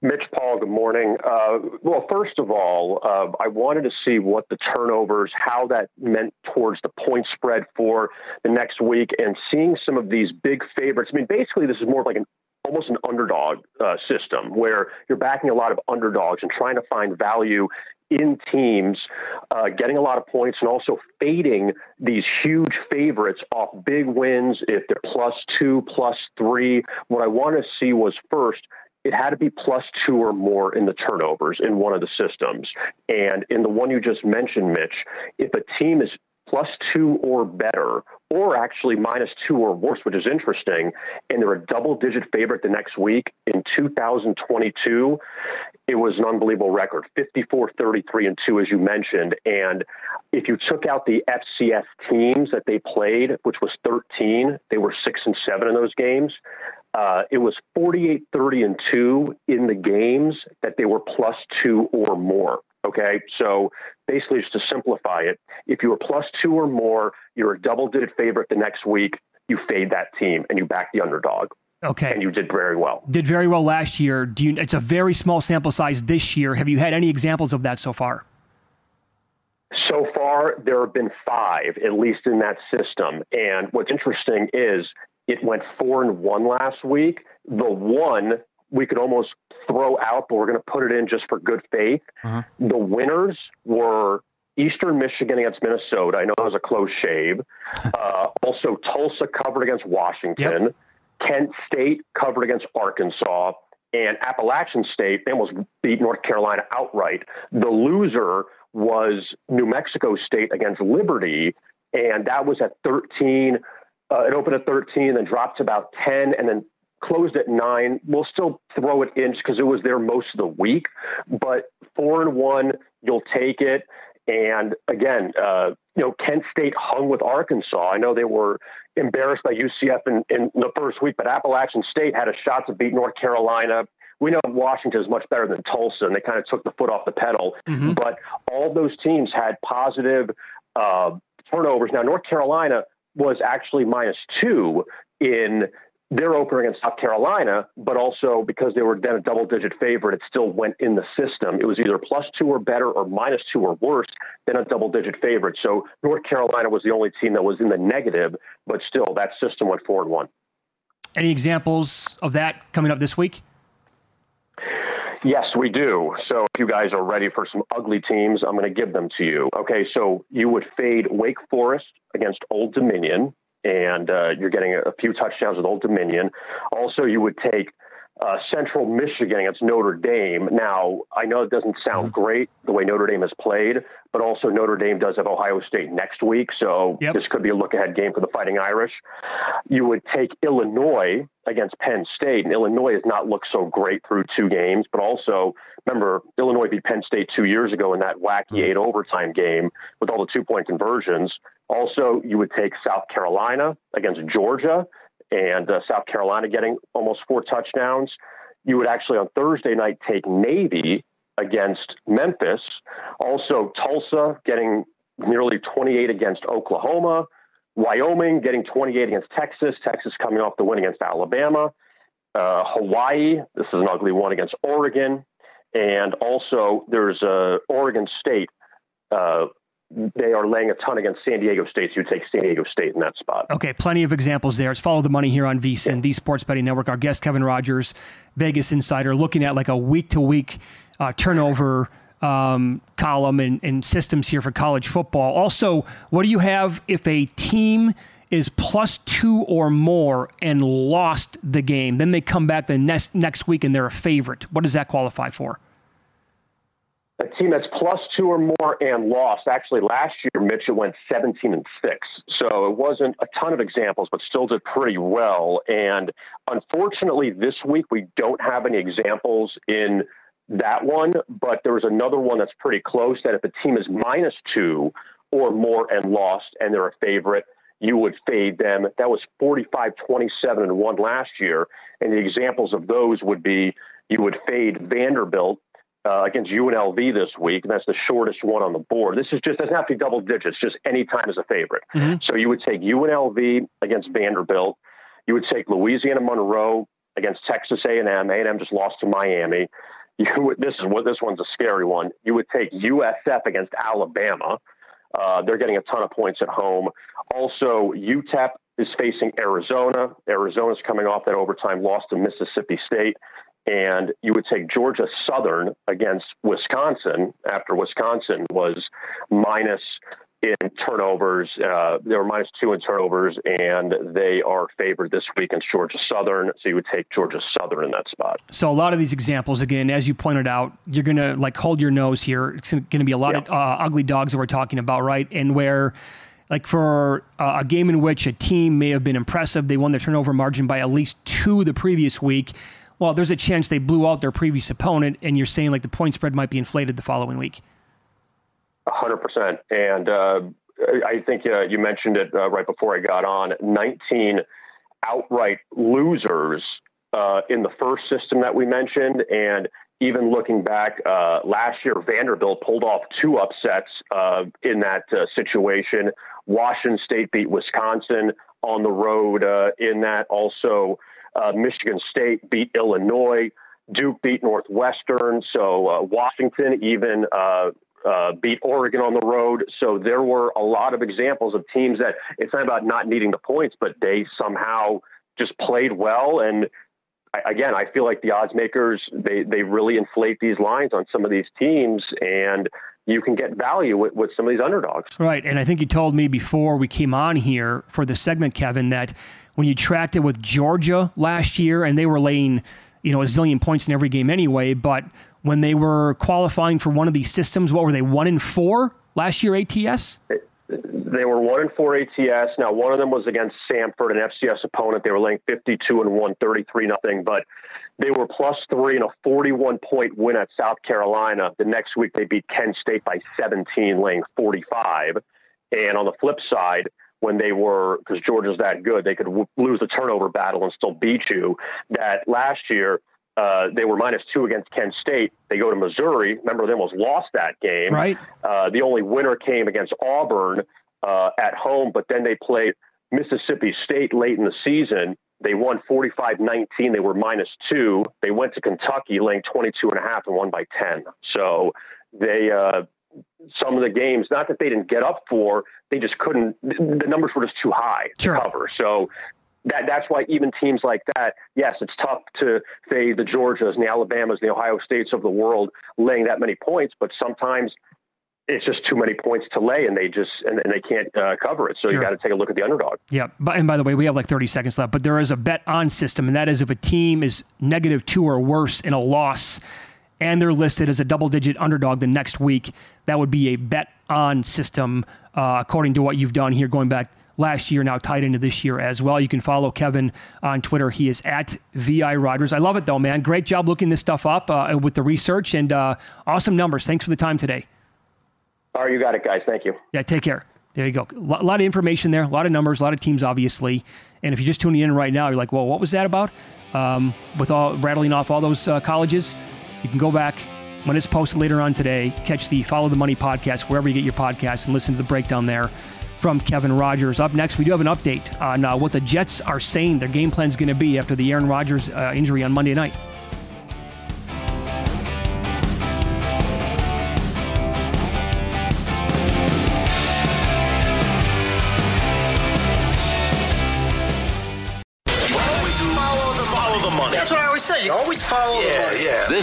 Mitch Paul, good morning. Uh, well, first of all, uh, I wanted to see what the turnovers, how that meant towards the point spread for the next week, and seeing some of these big favorites. I mean, basically, this is more like an almost an underdog uh, system where you're backing a lot of underdogs and trying to find value in teams, uh, getting a lot of points, and also fading these huge favorites off big wins if they're plus two, plus three. What I want to see was first it had to be plus two or more in the turnovers in one of the systems. And in the one you just mentioned, Mitch, if a team is plus two or better, or actually minus two or worse, which is interesting, and they're a double digit favorite the next week in 2022, it was an unbelievable record 54, 33, and 2, as you mentioned. And if you took out the FCS teams that they played, which was 13, they were 6 and 7 in those games. Uh, it was 48, 30, and 2 in the games that they were plus two or more. Okay, so basically, just to simplify it, if you were plus two or more, you're a double digit favorite the next week, you fade that team and you back the underdog. Okay. And you did very well. Did very well last year. Do you, it's a very small sample size this year. Have you had any examples of that so far? So far, there have been five, at least in that system. And what's interesting is it went four and one last week. The one we could almost throw out, but we're going to put it in just for good faith. Uh-huh. The winners were Eastern Michigan against Minnesota. I know it was a close shave. [laughs] Uh, also, Tulsa covered against Washington. Yep. Kent State covered against Arkansas. And Appalachian State, they almost beat North Carolina outright. The loser was New Mexico State against Liberty, and that was at 13. Uh, it opened at 13, then dropped to about 10, and then closed at nine. We'll still throw it in because it was there most of the week, but four and one, you'll take it. And again, uh, you know, Kent State hung with Arkansas. I know they were embarrassed by UCF in, in the first week, but Appalachian State had a shot to beat North Carolina. We know Washington is much better than Tulsa, and they kind of took the foot off the pedal. Mm-hmm. But all those teams had positive uh, turnovers. Now, North Carolina was actually minus two in their opener against South Carolina, but also because they were then a double digit favorite, it still went in the system. It was either plus two or better or minus two or worse than a double digit favorite. So North Carolina was the only team that was in the negative, but still that system went four and one. Any examples of that coming up this week? Yes, we do. So if you guys are ready for some ugly teams, I'm going to give them to you. Okay, so you would fade Wake Forest against Old Dominion and uh, you're getting a, few touchdowns with Old Dominion. Also, you would take uh, Central Michigan against Notre Dame. Now, I know it doesn't sound mm-hmm. great the way Notre Dame has played, but also Notre Dame does have Ohio State next week, so yep. this could be a look ahead game for the Fighting Irish. You would take Illinois against Penn State, and Illinois has not looked so great through two games, but also remember Illinois beat Penn State two years ago in that wacky mm-hmm. eight overtime game with all the two point conversions. Also, you would take South Carolina against Georgia and uh, South Carolina getting almost four touchdowns. You would actually on Thursday night take Navy against Memphis. Also, Tulsa getting nearly 28 against Oklahoma. Wyoming getting 28 against Texas. Texas coming off the win against Alabama. Uh, Hawaii, this is an ugly one against Oregon. And also, there's uh, Oregon State uh, they are laying a ton against San Diego State. So you take San Diego State in that spot. Okay, plenty of examples there. It's follow the money here on VSIN, yeah. the Sports Betting Network. Our guest Kevin Rogers, Vegas Insider, looking at like a week to week turnover um, column and, and systems here for college football. Also, what do you have if a team is plus two or more and lost the game? Then they come back the next next week and they're a favorite. What does that qualify for? A team that's plus two or more and lost. Actually, last year, Mitchell went 17 and six. So it wasn't a ton of examples, but still did pretty well. And unfortunately, this week, we don't have any examples in that one, but there was another one that's pretty close that if a team is minus two or more and lost and they're a favorite, you would fade them. That was 45, 27, and 1 last year. And the examples of those would be you would fade Vanderbilt uh, against UNLV this week, and that's the shortest one on the board. This is just doesn't have to be double digits, just any time as a favorite. Mm-hmm. So you would take UNLV against Vanderbilt. You would take Louisiana Monroe against Texas A&M. A&M just lost to Miami. You would, this is what this one's a scary one. You would take USF against Alabama. Uh, they're getting a ton of points at home. Also, UTEP is facing Arizona. Arizona's coming off that overtime loss to Mississippi State and you would take Georgia Southern against Wisconsin after Wisconsin was minus in turnovers. Uh, they were minus two in turnovers, and they are favored this week against Georgia Southern. So you would take Georgia Southern in that spot. So a lot of these examples, again, as you pointed out, you're going to like hold your nose here. It's going to be a lot of uh, ugly dogs that we're talking about, right? And where like for uh, a game in which a team may have been impressive, they won their turnover margin by at least two the previous week well, there's a chance they blew out their previous opponent, and you're saying like the point spread might be inflated the following week. hundred percent, and uh, I think uh, you mentioned it uh, right before I got on. Nineteen outright losers uh, in the first system that we mentioned, and even looking back uh, last year, Vanderbilt pulled off two upsets uh, in that situation. Washington State beat Wisconsin on the road in that. Also, uh, Michigan State beat Illinois. Duke beat Northwestern. So uh, Washington even beat Oregon on the road. So there were a lot of examples of teams that it's not about not needing the points, but they somehow just played well and again, I feel like the odds makers they they really inflate these lines on some of these teams, and you can get value with, with some of these underdogs. Right, and I think you told me before we came on here for the segment, Kevin, that when you tracked it with Georgia last year, and they were laying, you know, a zillion points in every game anyway, but when they were qualifying for one of these systems, what were they one in four last year ATS? They were one in four ATS. Now one of them was against Samford, an FCS opponent. They were laying 52 and one, 33 nothing, but they were plus three in a 41 point win at South Carolina. The next week they beat Kent State by 17, laying 45. And on the flip side, when they were because Georgia's that good, they could w- lose the turnover battle and still beat you. That last year uh, they were minus two against Kent State. They go to Missouri. Remember, they almost lost that game. Right. Uh, the only winner came against Auburn uh, at home, but then they played Mississippi State late in the season. They won 45 19. They were minus two. They went to Kentucky, laying 22 and a half, and won by 10. So they, uh, some of the games, not that they didn't get up for, they just couldn't, the numbers were just too high sure. to cover. So that that's why even teams like that, yes, it's tough to fade the Georgias and the Alabamas and the Ohio States of the world laying that many points, but sometimes it's just too many points to lay, and they just and, and they can't uh, cover it. So sure. you got to take a look at the underdog. Yeah, but and by the way, we have like 30 seconds left, but there is a bet on system, and that is if a team is negative two or worse in a loss, and they're listed as a double digit underdog the next week, that would be a bet on system, uh, according to what you've done here, going back last year, now tied into this year as well. You can follow Kevin on Twitter. He is at VI Riders. I love it though, man. Great job looking this stuff up uh, with the research and uh, awesome numbers. Thanks for the time today. All right, you got it, guys. Thank you. Yeah, take care. There you go. A lot of information there, a lot of numbers, a lot of teams, obviously. And if you're just tuning in right now, you're like, well, what was that about? Um, with all rattling off all those uh, colleges, you can go back when it's posted later on today. Catch the Follow the Money podcast wherever you get your podcasts and listen to the breakdown there from Kevin Rogers. Up next, we do have an update on uh, what the Jets are saying their game plan is going to be after the Aaron Rodgers uh, injury on Monday night.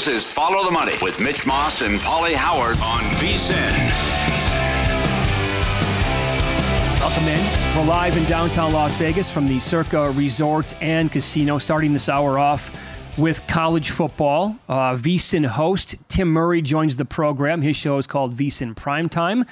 This is Follow the Money with Mitch Moss and Pauly Howard on VSIN. Welcome in. We're live in downtown Las Vegas from the Circa Resort and Casino, starting this hour off with college football. Uh, VSIN host Tim Murray joins the program. His show is called VSIN Primetime,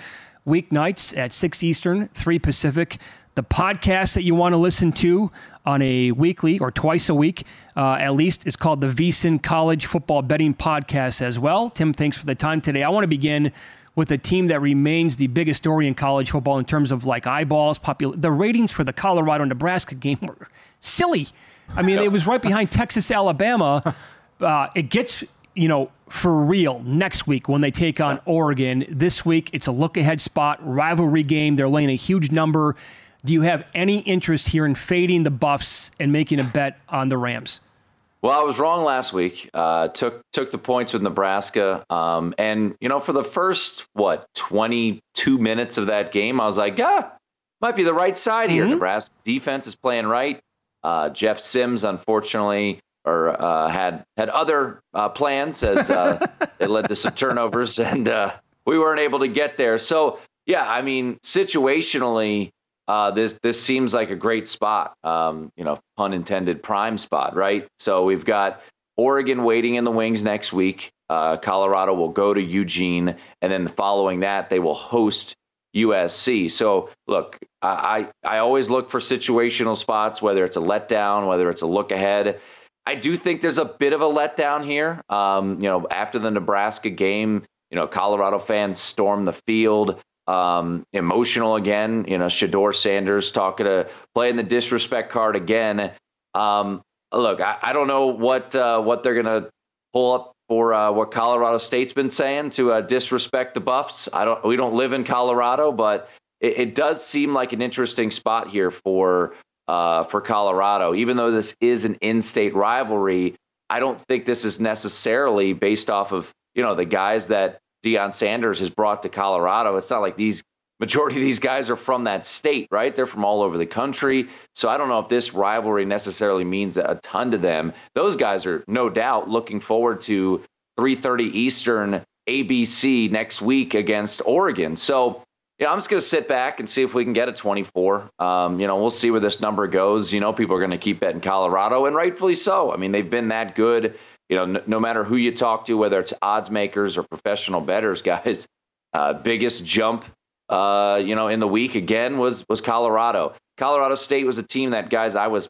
weeknights at 6 Eastern, 3 Pacific. The podcast that you want to listen to on a weekly or twice a week, uh, at least, is called the VSIN College Football Betting Podcast as well. Tim, thanks for the time today. I want to begin with a team that remains the biggest story in college football in terms of like eyeballs, popul- the ratings for the Colorado Nebraska game were silly. I mean, it was right behind Texas Alabama. Uh, it gets you know for real next week when they take on Oregon. This week it's a look ahead spot, rivalry game. They're laying a huge number. Do you have any interest here in fading the Buffs and making a bet on the Rams? Well, I was wrong last week. Uh, took took the points with Nebraska, um, and you know, for the first what twenty two minutes of that game, I was like, yeah, might be the right side here. Mm-hmm. Nebraska defense is playing right. Uh, Jeff Sims, unfortunately, or uh, had had other uh, plans as uh, [laughs] it led to some turnovers, and uh, we weren't able to get there. So, yeah, I mean, situationally, uh, this this seems like a great spot. Um, you know, pun intended, prime spot, right? So we've got Oregon waiting in the wings next week. Uh, Colorado will go to Eugene, and then following that, they will host USC. So look, I I always look for situational spots, whether it's a letdown, whether it's a look ahead. I do think there's a bit of a letdown here. Um, you know, after the Nebraska game, you know, Colorado fans stormed the field um, emotional again. You know, Shedeur Sanders talking to playing the disrespect card again. Um, look, I, I, don't know what uh, what they're gonna pull up for uh, what Colorado State's been saying to uh, disrespect the Buffs. I don't. We don't live in Colorado, but it, it does seem like an interesting spot here for uh, for Colorado. Even though this is an in-state rivalry, I don't think this is necessarily based off of you know the guys that Deion Sanders has brought to Colorado. It's not like these majority of these guys are from that state, right? They're from all over the country. So I don't know if this rivalry necessarily means a ton to them. Those guys are no doubt looking forward to 3:30 Eastern ABC next week against Oregon. So yeah, I'm just going to sit back and see if we can get a 24. Um, you know, we'll see where this number goes. You know, people are going to keep betting Colorado, and rightfully so. I mean, they've been that good. You know, no, no matter who you talk to, whether it's odds makers or professional bettors, [laughs] guys, uh, biggest jump uh, you know, in the week again was was Colorado. Colorado State was a team that guys I was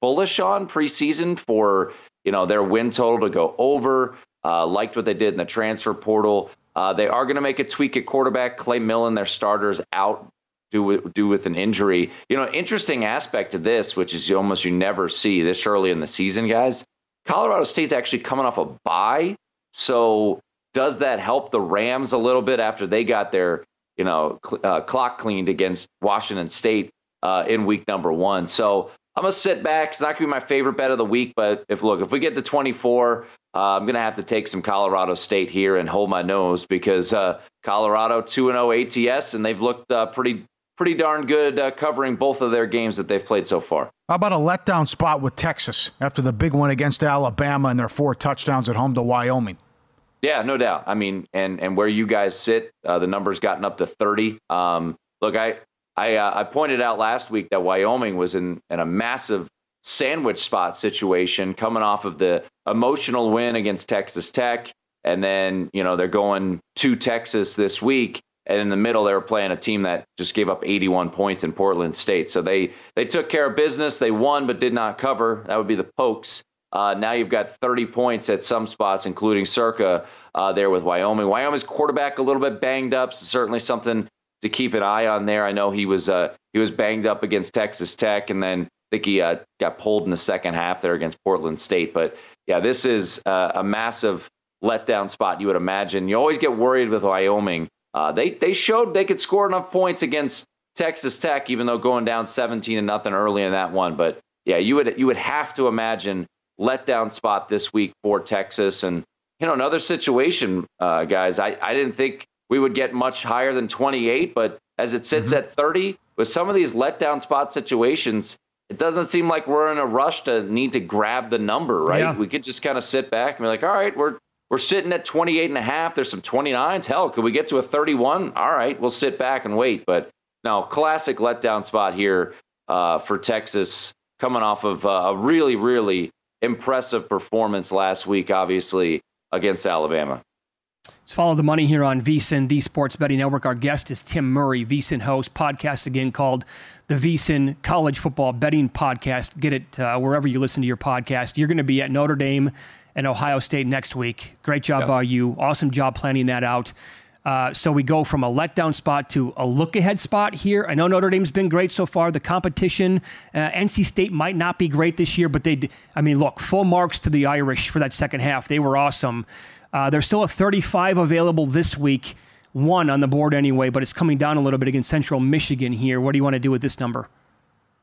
bullish on preseason for you know their win total to go over. Uh, liked what they did in the transfer portal. Uh, they are going to make a tweak at quarterback. Clay Millen, their starters, out due with, with an injury. You know, interesting aspect to this, which is almost you never see this early in the season, guys. Colorado State's actually coming off a bye, so does that help the Rams a little bit after they got their you know, cl- uh, clock cleaned against Washington State uh, in week number one. So I'm gonna sit back. It's not gonna be my favorite bet of the week, but if look, if we get to 24, uh, I'm gonna have to take some Colorado State here and hold my nose because uh, Colorado 2 0 ATS, and they've looked uh, pretty pretty darn good uh, covering both of their games that they've played so far. How about a letdown spot with Texas after the big one against Alabama and their four touchdowns at home to Wyoming? Yeah, no doubt. I mean, and and where you guys sit, uh, the number's gotten up to 30. Um, look, I I uh, I pointed out last week that Wyoming was in in a massive sandwich spot situation coming off of the emotional win against Texas Tech, and then you know they're going to Texas this week, and in the middle they were playing a team that just gave up 81 points in Portland State. So they they took care of business. They won but did not cover. That would be the Pokes. Uh, now you've got 30 points at some spots, including Circa uh, there with Wyoming. Wyoming's quarterback a little bit banged up, so certainly something to keep an eye on there. I know he was uh, he was banged up against Texas Tech, and then I think he uh, got pulled in the second half there against Portland State. But yeah, this is uh, a massive letdown spot. You would imagine. You always get worried with Wyoming. Uh, they they showed they could score enough points against Texas Tech, even though going down 17 and nothing early in that one. But yeah, you would you would have to imagine letdown spot this week for Texas. And, you know, another situation, uh, guys, I, I didn't think we would get much higher than 28, but as it sits mm-hmm. at 30, with some of these letdown spot situations, it doesn't seem like we're in a rush to need to grab the number, right? Yeah. We could just kind of sit back and be like, all right, we're we're sitting at 28 and a half. There's some 29s. Hell, could we get to a 31? All right, we'll sit back and wait. But no, classic letdown spot here uh, for Texas, coming off of uh, a really, really impressive performance last week, obviously, against Alabama. Let's follow the money here on VSIN, the Sports Betting Network. Our guest is Tim Murray, VSIN host, podcast again called the VSIN College Football Betting Podcast. Get it uh, wherever you listen to your podcast. You're going to be at Notre Dame and Ohio State next week. Great job yep. by you. Awesome job planning that out. Uh, so we go from a letdown spot to a look ahead spot here. I know Notre Dame's been great so far. The competition, uh, NC State might not be great this year, but they, I mean, look, full marks to the Irish for that second half. They were awesome. Uh, there's still a 35 available this week, one on the board anyway, but it's coming down a little bit against Central Michigan here. What do you want to do with this number?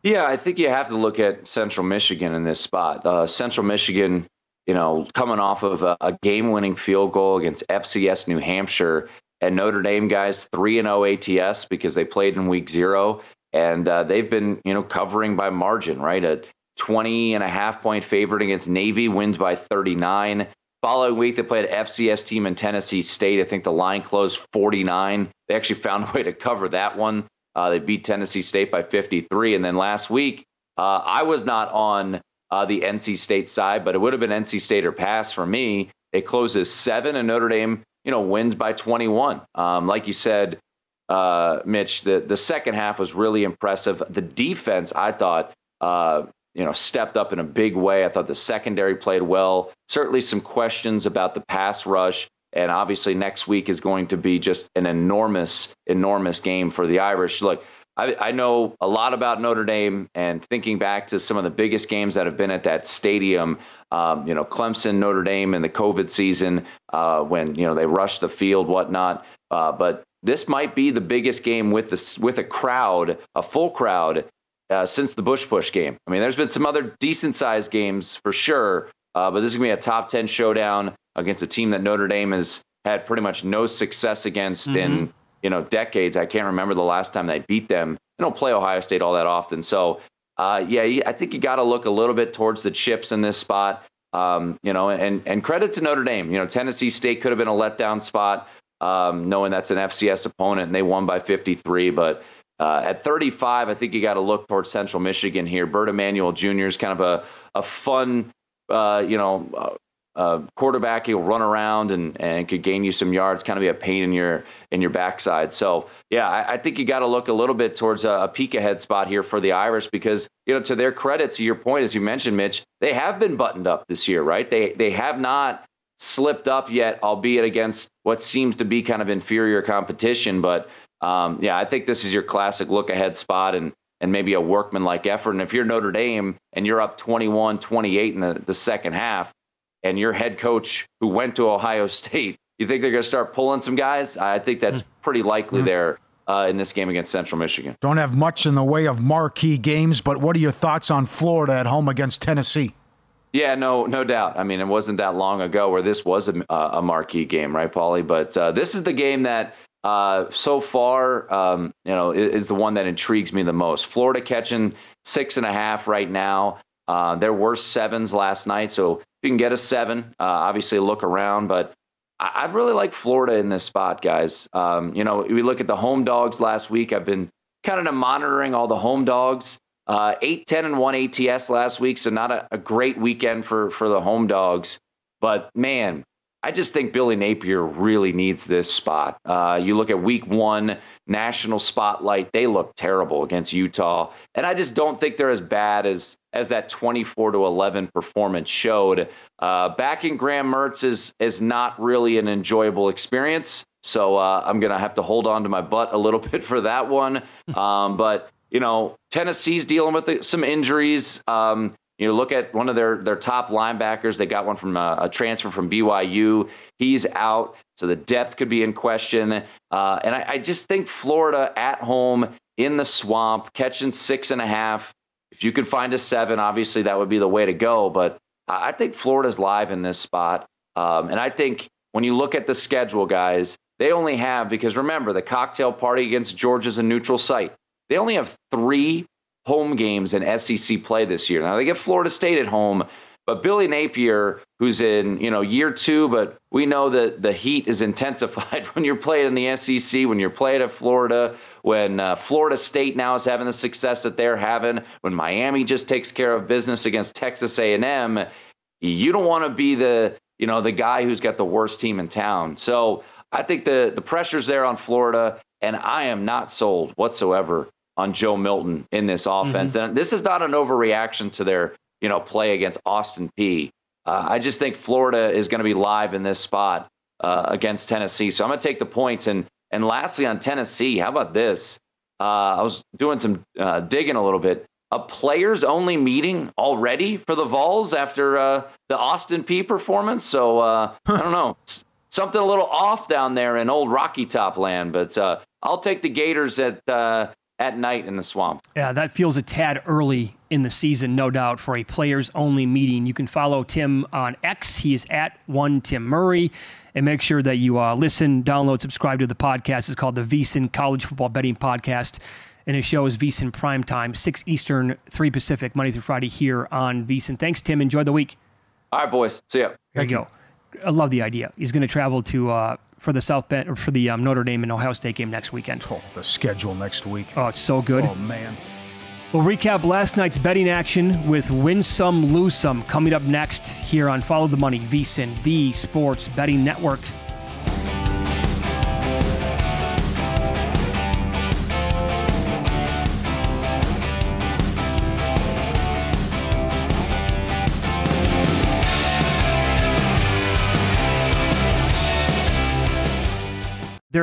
Yeah, I think you have to look at Central Michigan in this spot. Uh, Central Michigan, you know, coming off of a, a game winning field goal against FCS New Hampshire and Notre Dame guys 3 and 0 ATS because they played in week 0 and uh, they've been, you know, covering by margin, right? A 20 and a half point favorite against Navy wins by 39. Following week, they played FCS team in Tennessee State. I think the line closed 49. They actually found a [laughs] way to cover that one. Uh, they beat Tennessee State by 53. And then last week, uh, I was not on uh, the NC State side, but it would have been NC State or pass for me. It closes seven, and Notre Dame you know, wins by 21. Um, like you said, uh, Mitch, the, the second half was really impressive. The defense, I thought, uh, you know, stepped up in a big way. I thought the secondary played well. Certainly some questions about the pass rush. And obviously, next week is going to be just an enormous, enormous game for the Irish. Look, I, I know a lot about Notre Dame and thinking back to some of the biggest games that have been at that stadium. Um, you know, Clemson, Notre Dame in the COVID season uh, when you know they rushed the field, whatnot. Uh, but this might be the biggest game with the with a crowd, a full crowd, uh, since the Bush Push game. I mean, there's been some other decent sized games for sure, uh, but this is gonna be a top ten showdown against a team that Notre Dame has had pretty much no success against mm-hmm. in you know decades. I can't remember the last time they beat them. They don't play Ohio State all that often, so uh, yeah, I think you got to look a little bit towards the chips in this spot. Um, you know, and and credit to Notre Dame. You know, Tennessee State could have been a letdown spot um, knowing that's an FCS opponent and they won by 53. But uh, at 35, I think you got to look towards Central Michigan here. Bert Emanuel Jr. is kind of a, a fun, uh, you know, quarterback. He'll run around and, and could gain you some yards, kind of be a pain in your in your backside. So yeah, I, I think you got to look a little bit towards a, a peek ahead spot here for the Irish because you know to their credit, to your point, as you mentioned, Mitch, they have been buttoned up this year, right? They they have not slipped up yet, albeit against what seems to be kind of inferior competition. But um, yeah, I think this is your classic look ahead spot and and maybe a workman like effort. And if you're Notre Dame and you're up 21 28 in the, the second half, and your head coach who went to Ohio [laughs] State, you think they're going to start pulling some guys? I think that's mm. pretty likely mm. there. Uh, in this game against Central Michigan. Don't have much in the way of marquee games, but what are your thoughts on Florida at home against Tennessee? Yeah, no, no doubt. I mean, it wasn't that long ago where this was a, a marquee game, right, Pauly? But uh, this is the game that uh, so far, um, you know, is, is, the one that intrigues me the most. Florida catching six and a half right now. Uh, there were sevens last night, so if you can get a seven, uh, obviously look around. But I, I, really like Florida in this spot, guys. Um, you know, we look at the home dogs last week. I've been kind of monitoring all the home dogs. Uh, 8 10 and 1 ATS last week, so not a, a, great weekend for, for the home dogs. But man, I just think Billy Napier really needs this spot. Uh, you look at week one, national spotlight, they look terrible against Utah. And I just don't think they're as bad as, as that 24 to 11 performance showed. Uh, backing Graham Mertz is, is not really an enjoyable experience. So uh, I'm going to have to hold on to my butt a little [laughs] bit for that one. [laughs] Um, but you know, Tennessee's dealing with some injuries. Um, you know, look at one of their their top linebackers. They got one from a, uh, a transfer from BYU. He's out, so the depth could be in question. Uh, and I, I just think Florida at home in the swamp, catching six and a half. If you could find a seven, obviously that would be the way to go. But I think Florida's live in this spot. Um, and I think when you look at the schedule, guys, they only have, because remember, the cocktail party against Georgia's a neutral site. They only have three home games in SEC play this year. Now they get Florida State at home, but Billy Napier, who's in you know year two, but we know that the heat is [laughs] intensified when you're playing in the SEC, when you're playing at Florida, when uh, Florida State now is having the success that they're having, when Miami just takes care of business against Texas A&M. You don't want to be the you know the guy who's got the worst team in town. So I think the the pressure's there on Florida. And I am not sold whatsoever on Joe Milton in this offense. Mm-hmm. And this is not an overreaction to their, you know, play against Austin Peay. Uh, I just think Florida is going to be live in this spot uh, against Tennessee. So I'm going to take the points. And and lastly on Tennessee, how about this? Uh, I was doing some uh, digging a little bit. A players only meeting already for the Vols after uh, the Austin Peay performance. So uh, I don't know something a little off down there in old Rocky Top land. But uh, I'll take the Gators at uh, at night in the swamp. Yeah, that feels a tad early in the season, no doubt, for a players only meeting. You can follow Tim on X. He is at one Tim Murray. And make sure that you uh, listen, download, subscribe to the podcast. It's called the VSiN College Football Betting Podcast. And his show is VSiN Prime Time, 6 Eastern, 3 Pacific, Monday through Friday here on VSiN. Thanks, Tim. Enjoy the week. All right, boys. See ya. There you go. I love the idea. He's going to travel to uh, for the South Bend or for the um, Notre Dame and Ohio State game next weekend. Oh, the schedule next week. Oh, it's so good. Oh man. We'll recap last night's betting action with Win Some, Lose Some coming up next here on Follow the Money, VSiN, the Sports Betting Network.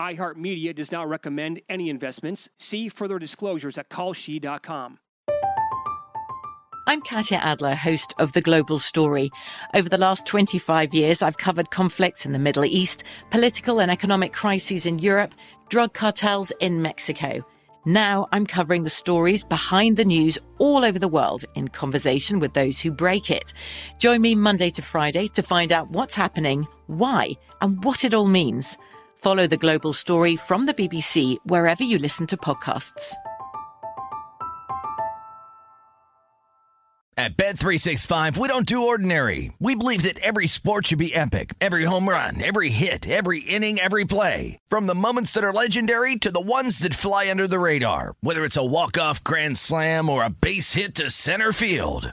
iHeartMedia does not recommend any investments. See further disclosures at kalshi.com. I'm Katya Adler, host of The Global Story. Over the last 25 years, I've covered conflicts in the Middle East, political and economic crises in Europe, drug cartels in Mexico. Now I'm covering the stories behind the news all over the world in conversation with those who break it. Join me Monday to Friday to find out what's happening, why, and what it all means. Follow the global story from the BBC wherever you listen to podcasts. At Bet365, we don't do ordinary. We believe that every sport should be epic. Every home run, every hit, every inning, every play. From the moments that are legendary to the ones that fly under the radar. Whether it's a walk-off grand slam or a base hit to center field.